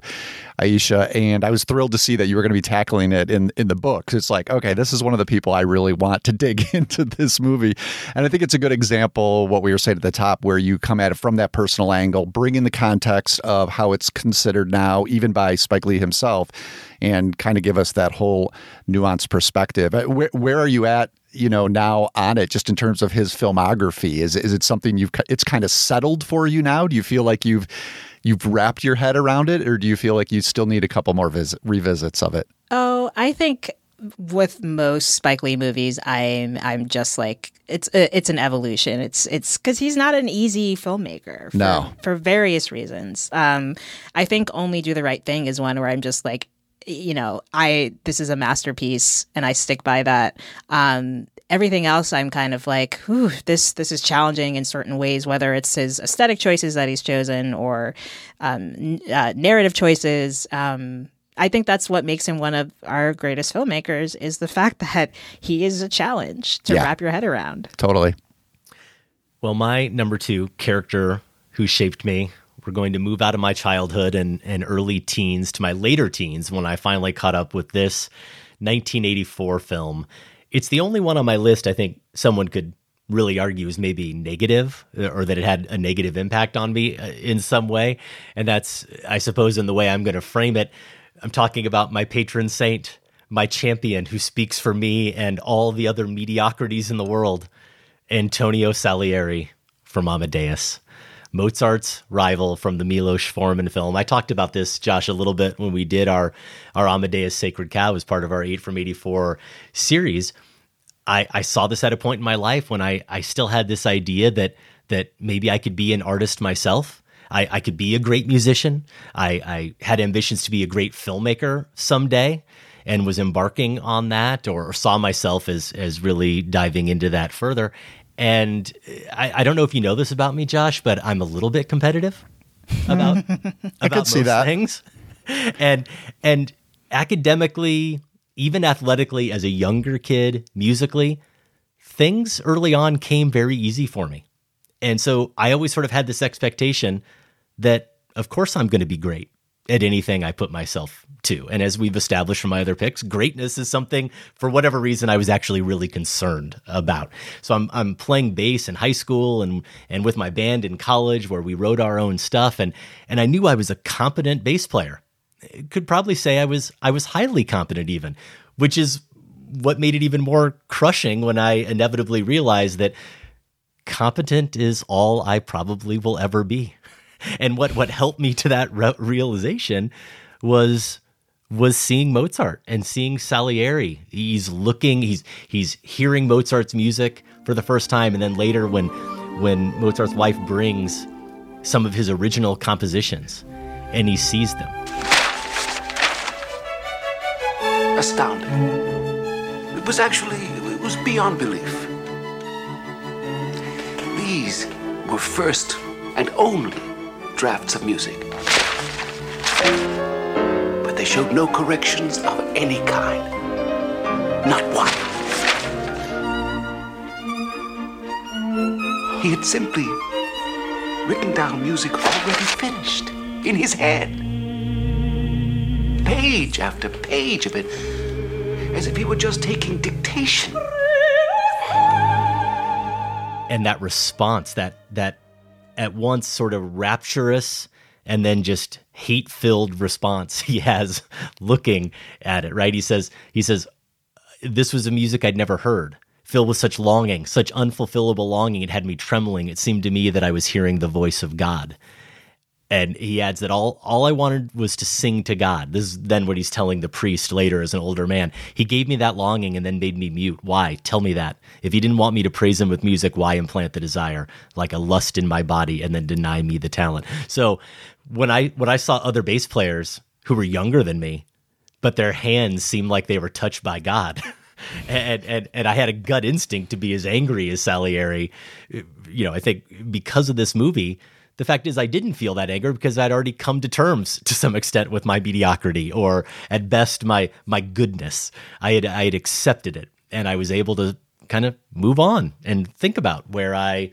Aisha. And I was thrilled to see that you were going to be tackling it in, in the book. It's like, okay, this is one of the people I really want to *laughs* dig into this movie. And I think it's a good example, what we were saying at the top, where you come at it from that personal angle, bring in the context of how it's considered now, even by Spike Lee himself and kind of give us that whole nuanced perspective. Uh, where, where are you at you know now on it just in terms of his filmography is is it something you've it's kind of settled for you now do you feel like you've you've wrapped your head around it or do you feel like you still need a couple more visit, revisits of it oh i think with most Spike Lee movies, I'm I'm just like it's it's an evolution. It's it's because he's not an easy filmmaker. For, no, for various reasons. Um, I think only do the right thing is one where I'm just like you know, I this is a masterpiece, and I stick by that. Um, everything else, I'm kind of like, this this is challenging in certain ways, whether it's his aesthetic choices that he's chosen or um, uh, narrative choices. Um, I think that's what makes him one of our greatest filmmakers is the fact *laughs* that he is a challenge to yeah. wrap your head around. Totally. Well, my number two character who shaped me we're going to move out of my childhood and, and early teens to my later teens when I finally caught up with this 1984 film. It's the only one on my list I think someone could really argue is maybe negative or that it had a negative impact on me uh, in some way. And that's, I suppose, in the way I'm going to frame it. I'm talking about my patron saint, my champion who speaks for me and all the other mediocrities in the world, Antonio Salieri from Amadeus. Mozart's rival from the Milos Forman film. I talked about this, Josh, a little bit when we did our our Amadeus Sacred Cow as part of our Eight from eighty four series. I, I saw this at a point in my life when I, I still had this idea that that maybe I could be an artist myself. I, I could be a great musician. I, I had ambitions to be a great filmmaker someday and was embarking on that or, saw myself as as really diving into that further. And I, I don't know if you know this about me, Josh, but I'm a little bit competitive *laughs* about I about could see that. things. *laughs* And and academically, even athletically, as a younger kid, musically, things early on came very easy for me. And so I always sort of had this expectation that, of course, I'm going to be great at anything I put myself to. And as we've established from my other picks, greatness is something, for whatever reason, I was actually really concerned about. So I'm, I'm playing bass in high school and, and with my band in college where we wrote our own stuff. And, and I knew I was a competent bass player. Could probably say I was, I was highly competent even, which is what made it even more crushing when I inevitably realized that competent is all I probably will ever be. And what what helped me to that re- realization was was seeing Mozart and seeing Salieri. He's looking, he's he's hearing Mozart's music for the first time, and then later when when Mozart's wife brings some of his original compositions, and he sees them. Astounding. It was actually, it was beyond belief. These were first and only drafts of music. But they showed no corrections of any kind. Not one. He had simply written down music already finished in his head. Page after page of it, as if he were just taking dictation. and that response that that at once sort of rapturous and then just hate-filled response *laughs* he has looking at it right? He says he says this was a music i'd never heard filled with such longing such unfulfillable longing. It had me trembling. It seemed to me that i was hearing the voice of god and he adds that all all I wanted was to sing to God. This is then what he's telling the priest later as an older man. He gave me that longing and then made me mute. Why? Tell me that. If he didn't want me to praise him with music, why implant the desire like a lust in my body and then deny me the talent? So when I when I saw other bass players who were younger than me, but their hands seemed like they were touched by God. *laughs* and, and and I had a gut instinct to be as angry as Salieri. You know, I think because of this movie, the fact is, I didn't feel that anger because I'd already come to terms to some extent with my mediocrity, or at best, my my goodness. I had I had accepted it, and I was able to kind of move on and think about where I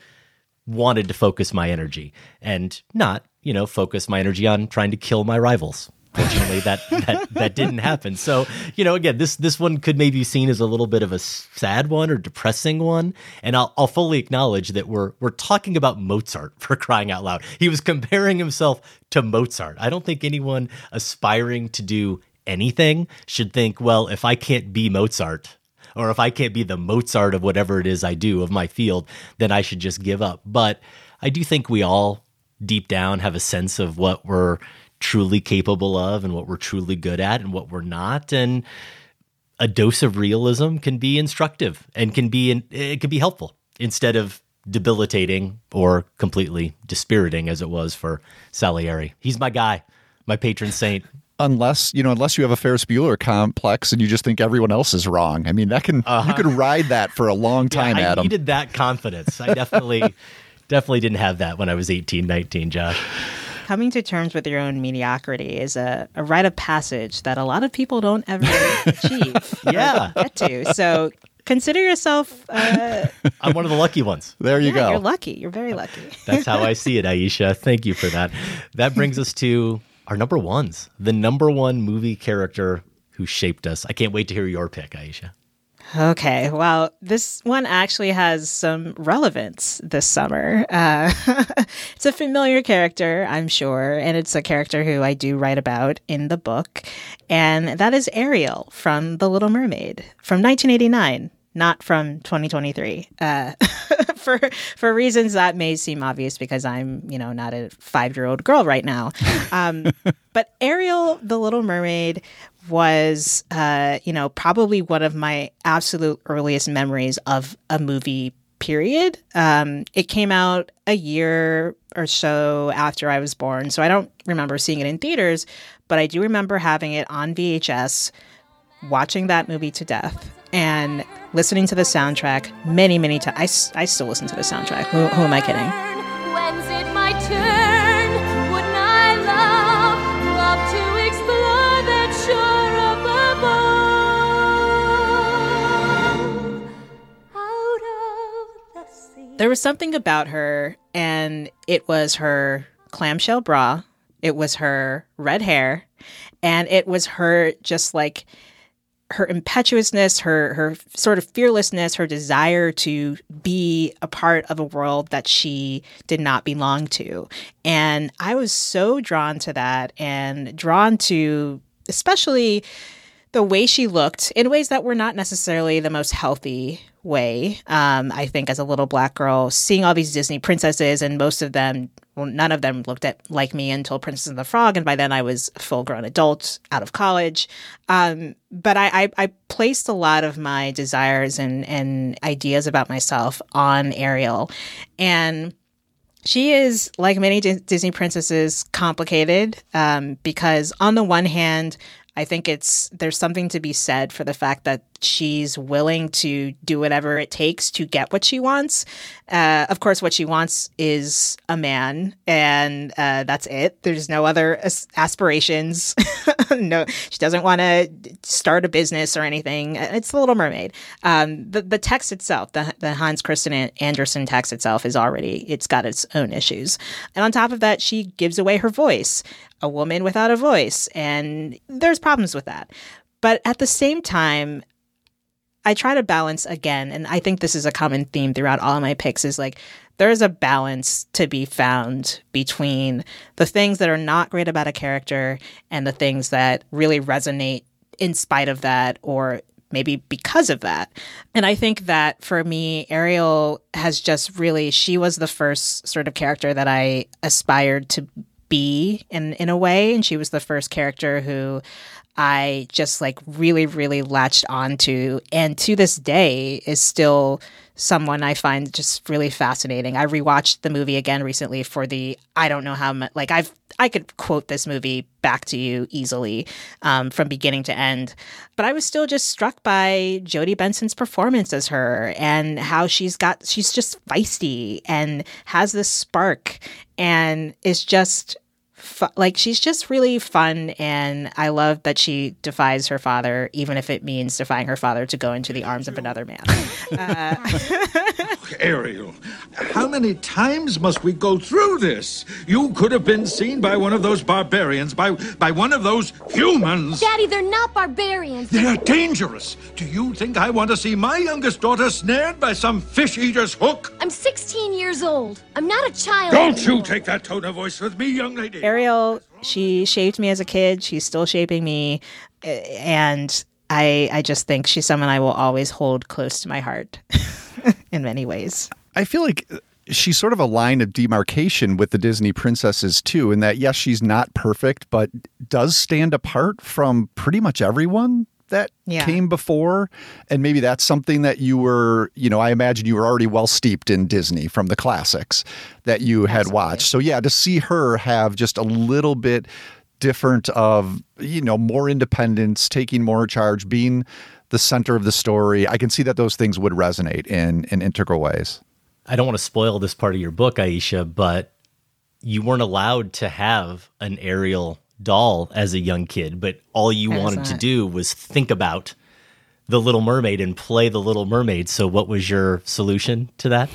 wanted to focus my energy, and not you know focus my energy on trying to kill my rivals. Fortunately, that that that didn't happen. So you know, again, this this one could maybe be seen as a little bit of a sad one or depressing one, and I'll I'll fully acknowledge that we're we're talking about Mozart *laughs* for crying out loud. He was comparing himself to Mozart. I don't think anyone aspiring to do anything should think, well, if I can't be Mozart, or if I can't be the Mozart of whatever it is I do of my field, then I should just give up. But I do think we all deep down have a sense of what we're truly capable of and what we're truly good at and what we're not and a dose of realism can be instructive and can be it can be helpful instead of debilitating or completely dispiriting as it was for Salieri. He's my guy, my patron saint. *laughs* Unless you know, unless you have a Ferris Bueller complex and you just think everyone else is wrong. I mean, that can Uh-huh. you could ride that for a long *laughs* time, yeah, I Adam. needed that confidence. I definitely *laughs* definitely didn't have that when I was 18, 19, Josh. Coming to terms with your own mediocrity is a, a rite of passage that a lot of people don't ever achieve. *laughs* or Yeah. get to. So consider yourself. Uh, *laughs* I'm one of the lucky ones. There you yeah, You're lucky. You're very lucky. That's how I see it, Aisha. Thank you for that. That brings us to our number ones, the number one movie character who shaped us. I can't wait to hear your pick, Aisha. Okay, well, this one actually has some relevance this summer. Uh, *laughs* it's a familiar character, I'm sure, and it's a character who I do write about in the book, and that is Ariel from The Little Mermaid from 1989 not from 2023 uh, *laughs* for for reasons that may seem obvious because I'm you know not a five year old girl right now. Um, *laughs* but Ariel, the Little Mermaid, was uh, you know probably one of my absolute earliest memories of a movie. Period. Um, it came out a year or so after I was born, so I don't remember seeing it in theaters, but I do remember having it on VHS, watching that movie to death and listening to the soundtrack many, many times. I still listen to the soundtrack. Who, who am I kidding? There was something about her, and it was her clamshell bra, it was her red hair, and it was her just like her impetuousness, her her sort of fearlessness, her desire to be a part of a world that she did not belong to. And I was so drawn to that and drawn to especially the way she looked in ways that were not necessarily the most healthy way. Um, I think as a little black girl, seeing all these Disney princesses and most of them, well, none of them looked at like me until Princess and the Frog, and by then I was full grown adult out of college. Um, but I, I, I placed a lot of my desires and and ideas about myself on Ariel, and she is like many Dis- Disney princesses complicated um, because on the one hand I think it's there's something to be said for the fact that she's willing to do whatever it takes to get what she wants. Uh, of course, what she wants is a man, and uh, that's it. There's no other as- aspirations. *laughs* no, she doesn't want to start a business or anything. It's the Little Mermaid. Um, the the text itself, the the Hans Christian Andersen text itself, is already it's got its own issues, and on top of that, she gives away her voice a woman without a voice. And there's problems with that. But at the same time, I try to balance again, and I think this is a common theme throughout all of my picks is like there's a balance to be found between the things that are not great about a character and the things that really resonate in spite of that or maybe because of that. And I think that for me, Ariel has just really, she was the first sort of character that I aspired to be in in a way and she was the first character who I just like really really latched onto and to this day is still someone I find just really fascinating. I rewatched the movie again recently for the I don't know how much like I've I could quote this movie back to you easily um, from beginning to end, but I was still just struck by Jodi Benson's performance as her and how she's got she's just feisty and has this spark and is just fu- like she's just really fun and i love that she defies her father even if it means defying her father to go into the arms of another man *laughs* uh, *laughs* Ariel, how many times must we go through this? You could have been seen by one of those barbarians, by by one of those humans. Daddy, they're not barbarians. They're dangerous. Do you think I want to see my youngest daughter snared by some fish eater's hook? I'm 16 years old. I'm not a child. Don't you take that tone of voice with me, young lady. ariel she shaped me as a kid. She's still shaping me. And i i just think she's someone i will always hold close to my heart *laughs* in many ways. I feel like she's sort of a line of demarcation with the Disney princesses too, in that yes, she's not perfect, but does stand apart from pretty much everyone that Yeah. came before. And maybe that's something that you were, you know, I imagine you were already well steeped in Disney from the classics that you had watched. So yeah, to see her have just a little bit different of, you know, more independence, taking more charge, being the center of the story, I can see that those things would resonate in in integral ways. I don't want to spoil this part of your book, Aisha, but you weren't allowed to have an Ariel doll as a young kid, but all you was wanted to do was think about the Little Mermaid and play the Little Mermaid. So, what was your solution to that?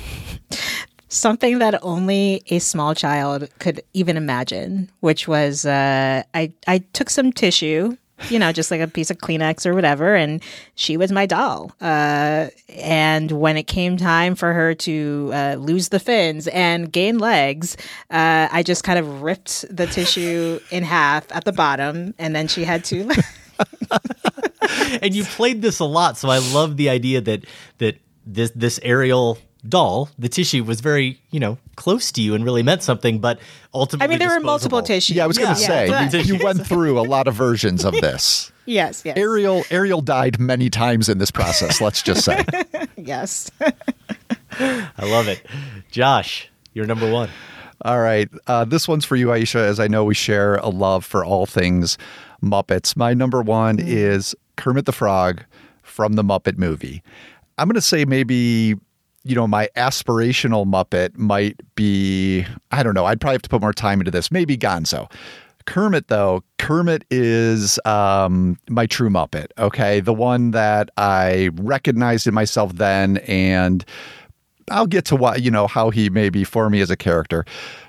something that only a small child could even imagine, which was uh, I I took some tissue you know, just like a piece of Kleenex or whatever. And she was my doll. Uh, and when it came time for her to uh, lose the fins and gain legs, uh, I just kind of ripped the tissue in half at the bottom, and then she had to. *laughs* and you played this a lot, so I love the idea that that this this Ariel doll, the tissue was very you know close to you and really meant something, but ultimately, I mean, there were multiple disposable. tissues. Yeah, I was going to Yeah. say you, you went *laughs* through a lot of versions of this. *laughs* Yes, yes. Ariel Ariel died many times in this process. Let's just say. *laughs* yes. I love it, Josh. You're number one. All right. Uh, this one's for you, Aisha, as I know we share a love for all things Muppets. My number one is Kermit the Frog from the Muppet movie. I'm going to say maybe, you know, my aspirational Muppet might be, I don't know, I'd probably have to put more time into this. Maybe Gonzo. Kermit, though, Kermit is um, my true Muppet. Okay. The one that I recognized in myself then and I'll get to what you know how he may be for me as a character.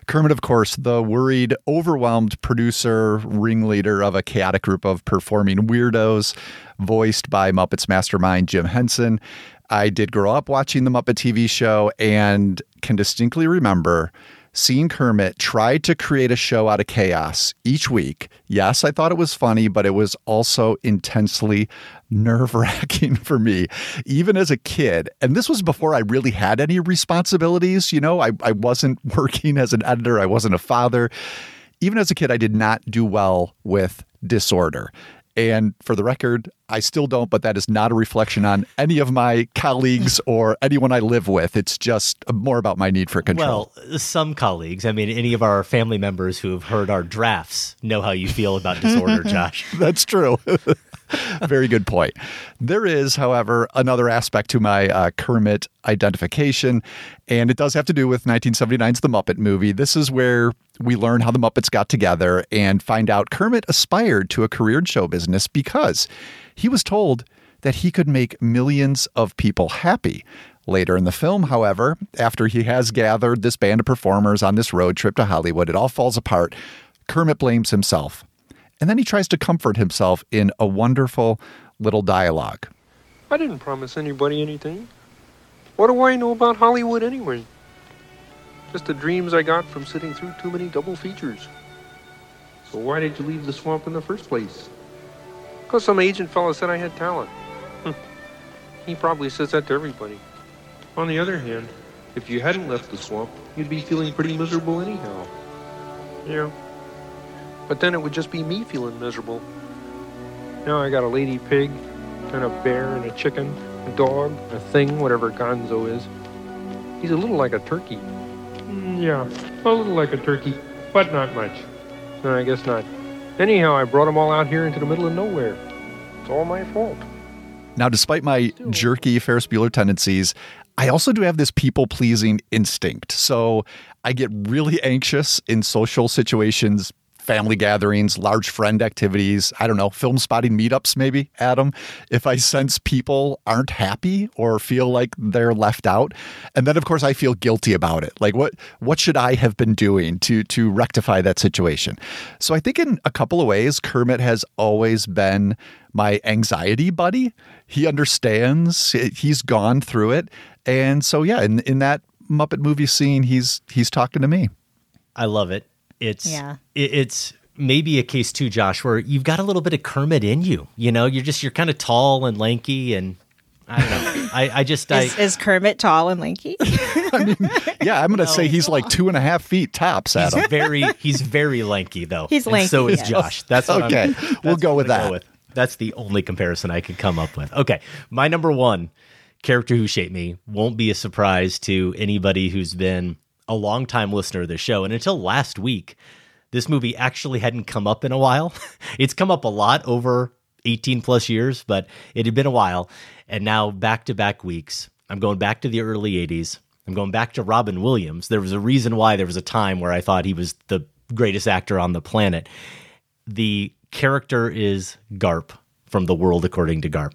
Kermit, of course, the worried, overwhelmed producer, ringleader of a chaotic group of performing weirdos, voiced by Muppets mastermind Jim Henson. I did grow up watching the Muppet TV show and can distinctly remember seeing Kermit try to create a show out of chaos each week. Yes, I thought it was funny, but it was also intensely nerve wracking *laughs* for me, even as a kid. And this was before I really had any responsibilities. You know, I, I wasn't *laughs* working as an editor, I wasn't a father. Even as a kid, I did not do well with disorder. And for the record, I still don't, but that is not a reflection on any of my colleagues *laughs* or anyone I live with. It's just more about my need for control. Well, some colleagues, I mean, any of our family members who have heard our drafts know how you feel about disorder, *laughs* Josh. That's true. *laughs* *laughs* Very good point. There is, however, another aspect to my uh, Kermit identification, and it does have to do with 1979's The Muppet Movie. This is where we learn how the Muppets got together and find out Kermit aspired to a career in show business because he was told that he could make millions of people happy. Later in the film, however, after he has gathered this band of performers on this road trip to Hollywood, it all falls apart. Kermit blames himself. And then he tries to comfort himself in a wonderful little dialogue. I didn't promise anybody anything. What do I know about Hollywood anyway? Just the dreams I got from sitting through too many double features. So why did you leave the swamp in the first place? Because some agent fella said I had talent. Hm. he probably says that to everybody. On the other hand, if you hadn't left the swamp, you'd be feeling pretty miserable anyhow. Yeah. But then it would just be me feeling miserable. Now I got a lady pig, and a bear, and a chicken, a dog, a thing, whatever Gonzo is. He's a little like a turkey. Mm, Yeah, a little like a turkey, but not much. No, I guess not. Anyhow, I brought them all out here into the middle of nowhere. It's all my fault. Now, despite my jerky Ferris Bueller tendencies, I also do have this people pleasing instinct. So I get really anxious in social situations, family gatherings, large friend activities, I don't know, Filmspotting meetups, maybe, Adam, if I sense people aren't happy or feel like they're left out. And then of course I feel guilty about it. Like what what should I have been doing to to rectify that situation? So I think in a couple of ways, Kermit has always been my anxiety buddy. He understands, he's gone through it. And so yeah, in in that Muppet movie scene, he's he's talking to me. I love it. It's Yeah. it, it's maybe a case too, Josh, where you've got a little bit of Kermit in you. You know, you're just you're kind of tall and lanky, and I don't know. *laughs* I, I just I Is, is Kermit tall and lanky? *laughs* Yeah, I'm gonna *laughs* say he's like two and a half feet tops, Adam. he's very he's very lanky though. He's And So is yes. Josh. That's what Okay, I'm, we'll go with I'm gonna that. That's the only comparison I could come up with. Okay, my number one character who shaped me won't be a surprise to anybody who's been a longtime listener of the show. And until last week, this movie actually hadn't come up in a while. *laughs* it's come up a lot over 18 plus years, but it had been a while. And now back to back weeks, I'm going back to the early 80s. I'm going back to Robin Williams. There was a reason why there was a time where I thought he was the greatest actor on the planet. The character is Garp from The World According to Garp.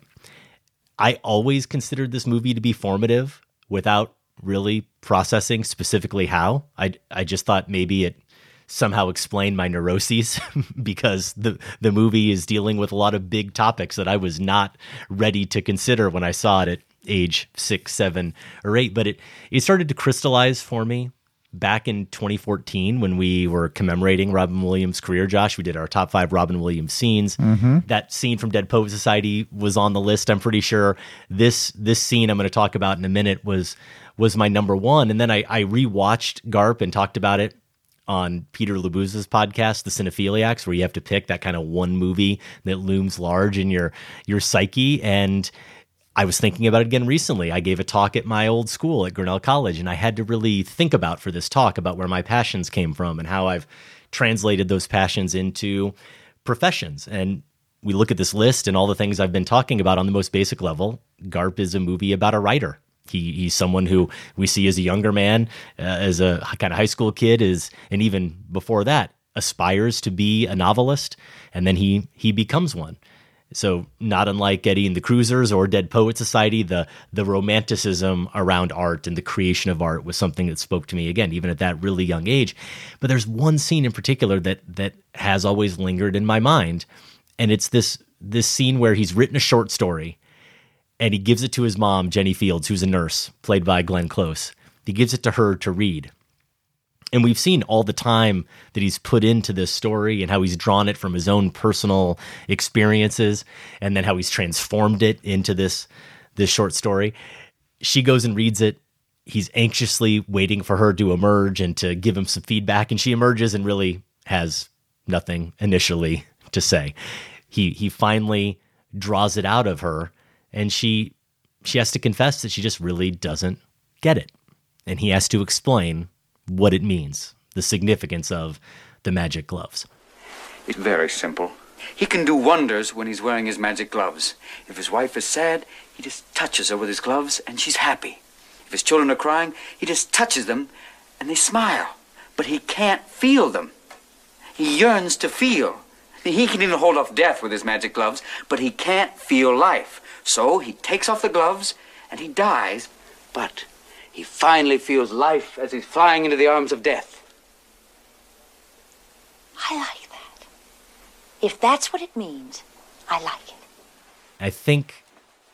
I always considered this movie to be formative without really processing specifically how. I I just thought maybe it somehow explained my neuroses *laughs* because the the movie is dealing with a lot of big topics that I was not ready to consider when I saw it at age six, seven, or eight. But it it started to crystallize for me back in 2014 when we were commemorating Robin Williams' career. Josh, we did our top five Robin Williams scenes. Mhm. That scene from Dead Poet Society was on the list. I'm pretty sure this this scene I'm going to talk about in a minute was was my number one. And then I, I rewatched Garp and talked about it on Peter Labuza's podcast, The Cinephiliacs, where you have to pick that kind of one movie that looms large in your your psyche. And I was thinking about it again recently. I gave a talk at my old school at Grinnell College, and I had to really think about for this talk about where my passions came from and how I've translated those passions into professions. And we look at this list and all the things I've been talking about on the most basic level. Garp is a movie about a writer. He, he's someone who we see as a younger man, uh, as a kind of high school kid, is and even before that aspires to be a novelist, and then he he becomes one. So not unlike Eddie and the Cruisers or Dead Poet Society, the the romanticism around art and the creation of art was something that spoke to me again, even at that really young age. But there's one scene in particular that that has always lingered in my mind, and it's this this scene where he's written a short story, and he gives it to his mom, Jenny Fields, who's a nurse, played by Glenn Close. He gives it to her to read. And we've seen all the time that he's put into this story and how he's drawn it from his own personal experiences and then how he's transformed it into this this short story. She goes and reads it. He's anxiously waiting for her to emerge and to give him some feedback and she emerges and really has nothing initially to say. He he finally draws it out of her and she she has to confess that she just really doesn't get it. And he has to explain what it means, the significance of the magic gloves. It's very simple. He can do wonders when he's wearing his magic gloves. If his wife is sad, he just touches her with his gloves and she's happy. If his children are crying, he just touches them and they smile. But he can't feel them. He yearns to feel. He can even hold off death with his magic gloves, but he can't feel life. So he takes off the gloves and he dies, but he finally feels life as he's flying into the arms of death. I like that. If that's what it means, I like it. I think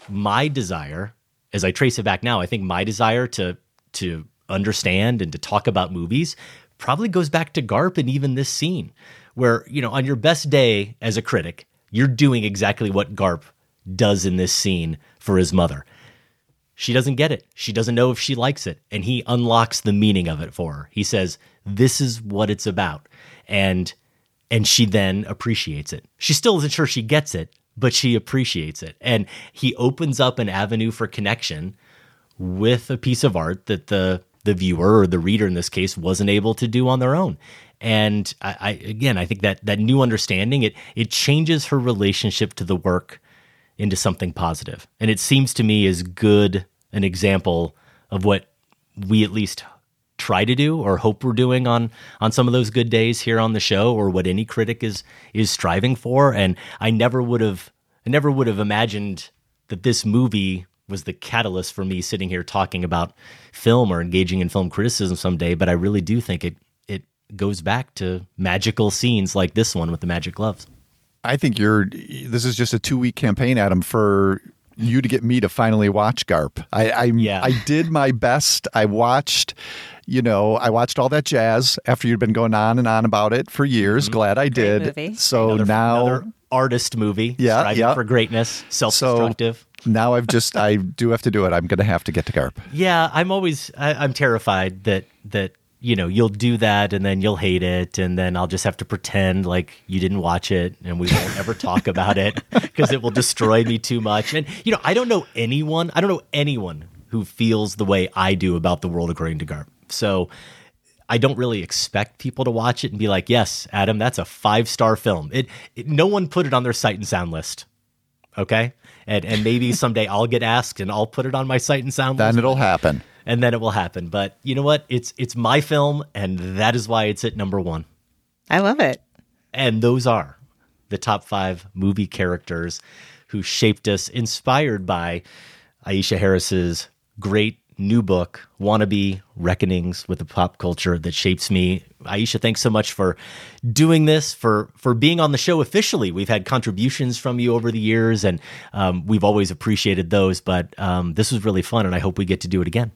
my desire, as I trace it back now, I think my desire to to understand and to talk about movies probably goes back to Garp and even this scene, where you know on your best day as a critic, you're doing exactly what Garp does in this scene for his mother. She doesn't get it. She doesn't know if she likes it. And he unlocks the meaning of it for her. He says, This is what it's about. And and she then appreciates it. She still isn't sure she gets it, but she appreciates it. And he opens up an avenue for connection with a piece of art that the the viewer or the reader in this case wasn't able to do on their own. And I, I again, I think that that new understanding it it changes her relationship to the work into something positive. And it seems to me as good an example of what we at least try to do or hope we're doing on on some of those good days here on the show or what any critic is is striving for and I never would have I never would have imagined that this movie was the catalyst for me sitting here talking about film or engaging in film criticism someday but I really do think it it goes back to magical scenes like this one with the magic gloves. I think you're. This is just a two week campaign, Adam, for you to get me to finally watch Garp. I I, Yeah. I did my best. I watched. You know, I watched all that jazz after you'd been going on and on about it for years. Mm-hmm. Glad I did. movie. So Another- now, another artist movie, yeah, striving yeah, for greatness, self-destructive. So now I've just I do have to do it. I'm going to have to get to Garp. Yeah, I'm always I, I'm terrified that that you know you'll do that and then you'll hate it and then I'll just have to pretend like you didn't watch it and we won't ever talk about it *laughs* because it will destroy me too much. And you know, I don't know anyone. I don't know anyone who feels the way I do about the world according to Garp. So I don't really expect people to watch it and be like, "Yes, Adam, that's a five-star film." It, it no one put it on their sight and sound list. Okay? And and maybe *laughs* someday I'll get asked and I'll put it on my sight and sound list Then it'll happen. And then it will happen. But you know what? It's it's my film, and that is why it's at number one. I love it. And those are the top five movie characters who shaped us, inspired by Aisha Harris's great new book, Wannabe Reckonings with the Pop Culture That Shapes Me. Aisha, thanks so much for doing this, for for being on the show officially. We've had contributions from you over the years, and um, we've always appreciated those. But um, this was really fun, and I hope we get to do it again.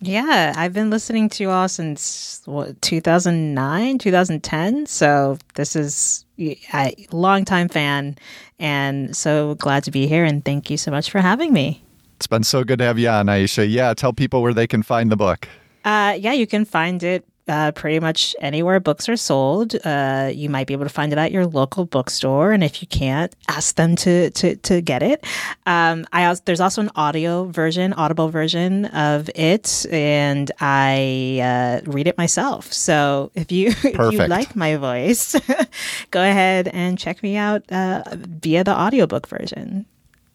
Yeah, I've been listening to you all since what, 2009, 2010. So this is a longtime fan, and so glad to be here. And thank you so much for having me. It's been so good to have you on, Aisha. Yeah, tell people where they can find the book. Uh, yeah, you can find it uh, pretty much anywhere books are sold. Uh, you might be able to find it at your local bookstore, and if you can't, ask them to to, to get it. Um, I also, there's also an audio version, audible version of it, and I uh, read it myself. So if you *laughs* if you like my voice, *laughs* go ahead and check me out uh, via the audiobook version.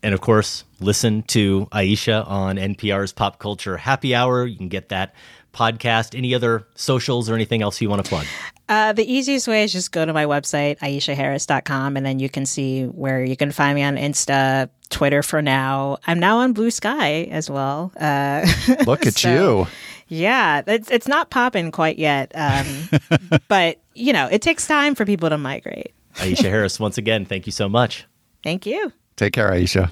And of course, listen to Aisha on NPR's Pop Culture Happy Hour. You can get that podcast. Any other socials or anything else you want to plug? Uh, the easiest way is just go to my website, aishaharris.com, and then you can see where you can find me on Insta, Twitter for now. I'm now on Bluesky as well. Uh, *laughs* Look at so, you. Yeah, it's, it's not popping quite yet. Um, *laughs* but, you know, it takes time for people to migrate. Aisha Harris, once again, thank you so much. Thank you. Take care, Aisha.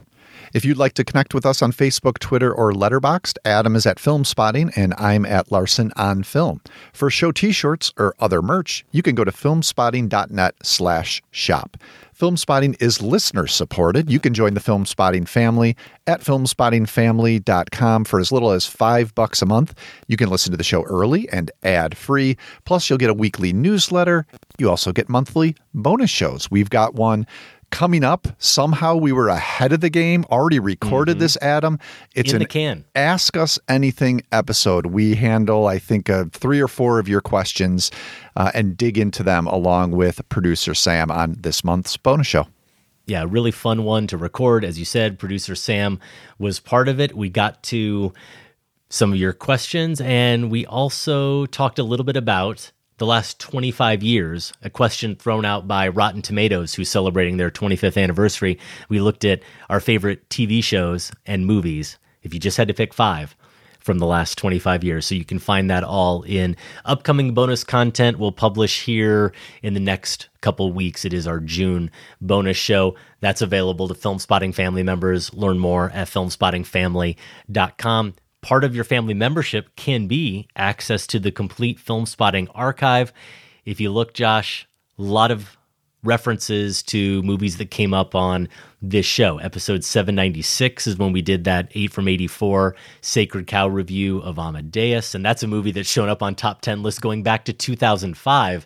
If you'd like to connect with us on Facebook, Twitter, or Letterboxd, Adam is at Filmspotting and I'm at Larsen on Film. For show t-shirts or other merch, you can go to filmspotting.net slash shop. Filmspotting is listener supported. You can join the Filmspotting family at filmspottingfamily.com for as little as five bucks a month. You can listen to the show early and ad free. Plus, you'll get a weekly newsletter. You also get monthly bonus shows. We've got one coming up. Somehow we were ahead of the game, already recorded Mhm. this, Adam. It's In an the can. Ask Us Anything episode. We handle, I think, uh, three or four of your questions uh, and dig into them along with producer Sam on this month's bonus show. yeah, really fun one to record. As you said, producer Sam was part of it. We got to some of your questions, and we also talked a little bit about the last 25 years, a question thrown out by Rotten Tomatoes, who's celebrating their 25th anniversary. We looked at our favorite TV shows and movies, if you just had to pick five from the last 25 years. So you can find that all in upcoming bonus content we'll publish here in the next couple weeks. It is our June bonus show. That's available to Filmspotting family members. Learn more at filmspottingfamily.com. Part of your family membership can be access to the complete Filmspotting archive. If you look, Josh, a lot of references to movies that came up on this show. Episode 796 is when we did that 8 from 84 Sacred Cow review of Amadeus. And that's a movie that's shown up on top 10 lists going back to 2005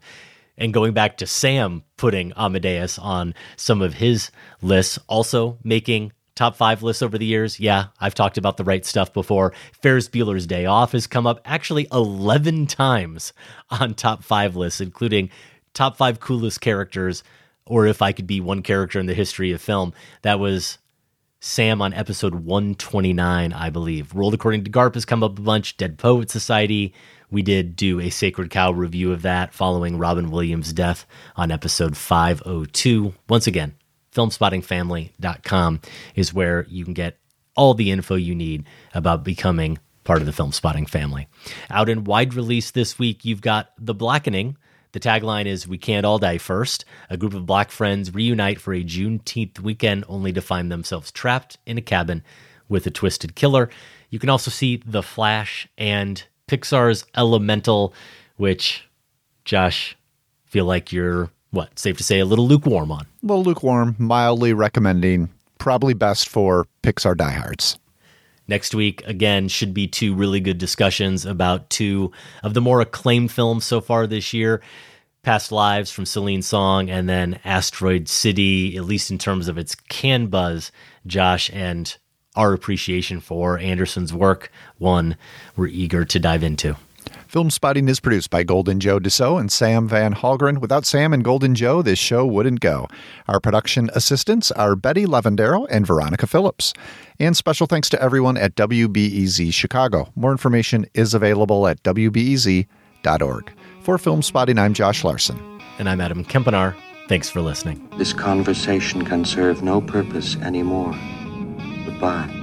and going back to Sam putting Amadeus on some of his lists. Also making top five lists over the years. Yeah, I've talked about the right stuff before. Ferris Bueller's Day Off has come up actually 11 times on top five lists, including top five coolest characters, or if I could be one character in the history of film. That was Sam on episode 129, I believe. World According to Garp has come up a bunch. Dead Poet Society. We did do a Sacred Cow review of that following Robin Williams' death on episode 502. Once again, filmspottingfamily.com is where you can get all the info you need about becoming part of the Filmspotting family. Out in wide release this week, you've got The Blackening. The tagline is We Can't All Die First. A group of black friends reunite for a Juneteenth weekend only to find themselves trapped in a cabin with a twisted killer. You can also see The Flash and Pixar's Elemental, which, Josh, feel like you're, what, safe to say, a little lukewarm on. A little lukewarm, mildly recommending, probably best for Pixar diehards. Next week, again, should be two really good discussions about two of the more acclaimed films so far this year Past Lives from Celine Song, and then Asteroid City, at least in terms of its can buzz, Josh, and our appreciation for Anderson's work, one we're eager to dive into. Filmspotting is produced by Golden Joe Deso and Sam Van Hallgren. Without Sam and Golden Joe, this show wouldn't go. Our production assistants are Betty Levendero and Veronica Phillips. And special thanks to everyone at WBEZ Chicago. More information is available at WBEZ.org. For Filmspotting, I'm Josh Larsen. And I'm Adam Kempenaar. Thanks for listening. This conversation can serve no purpose anymore. Goodbye.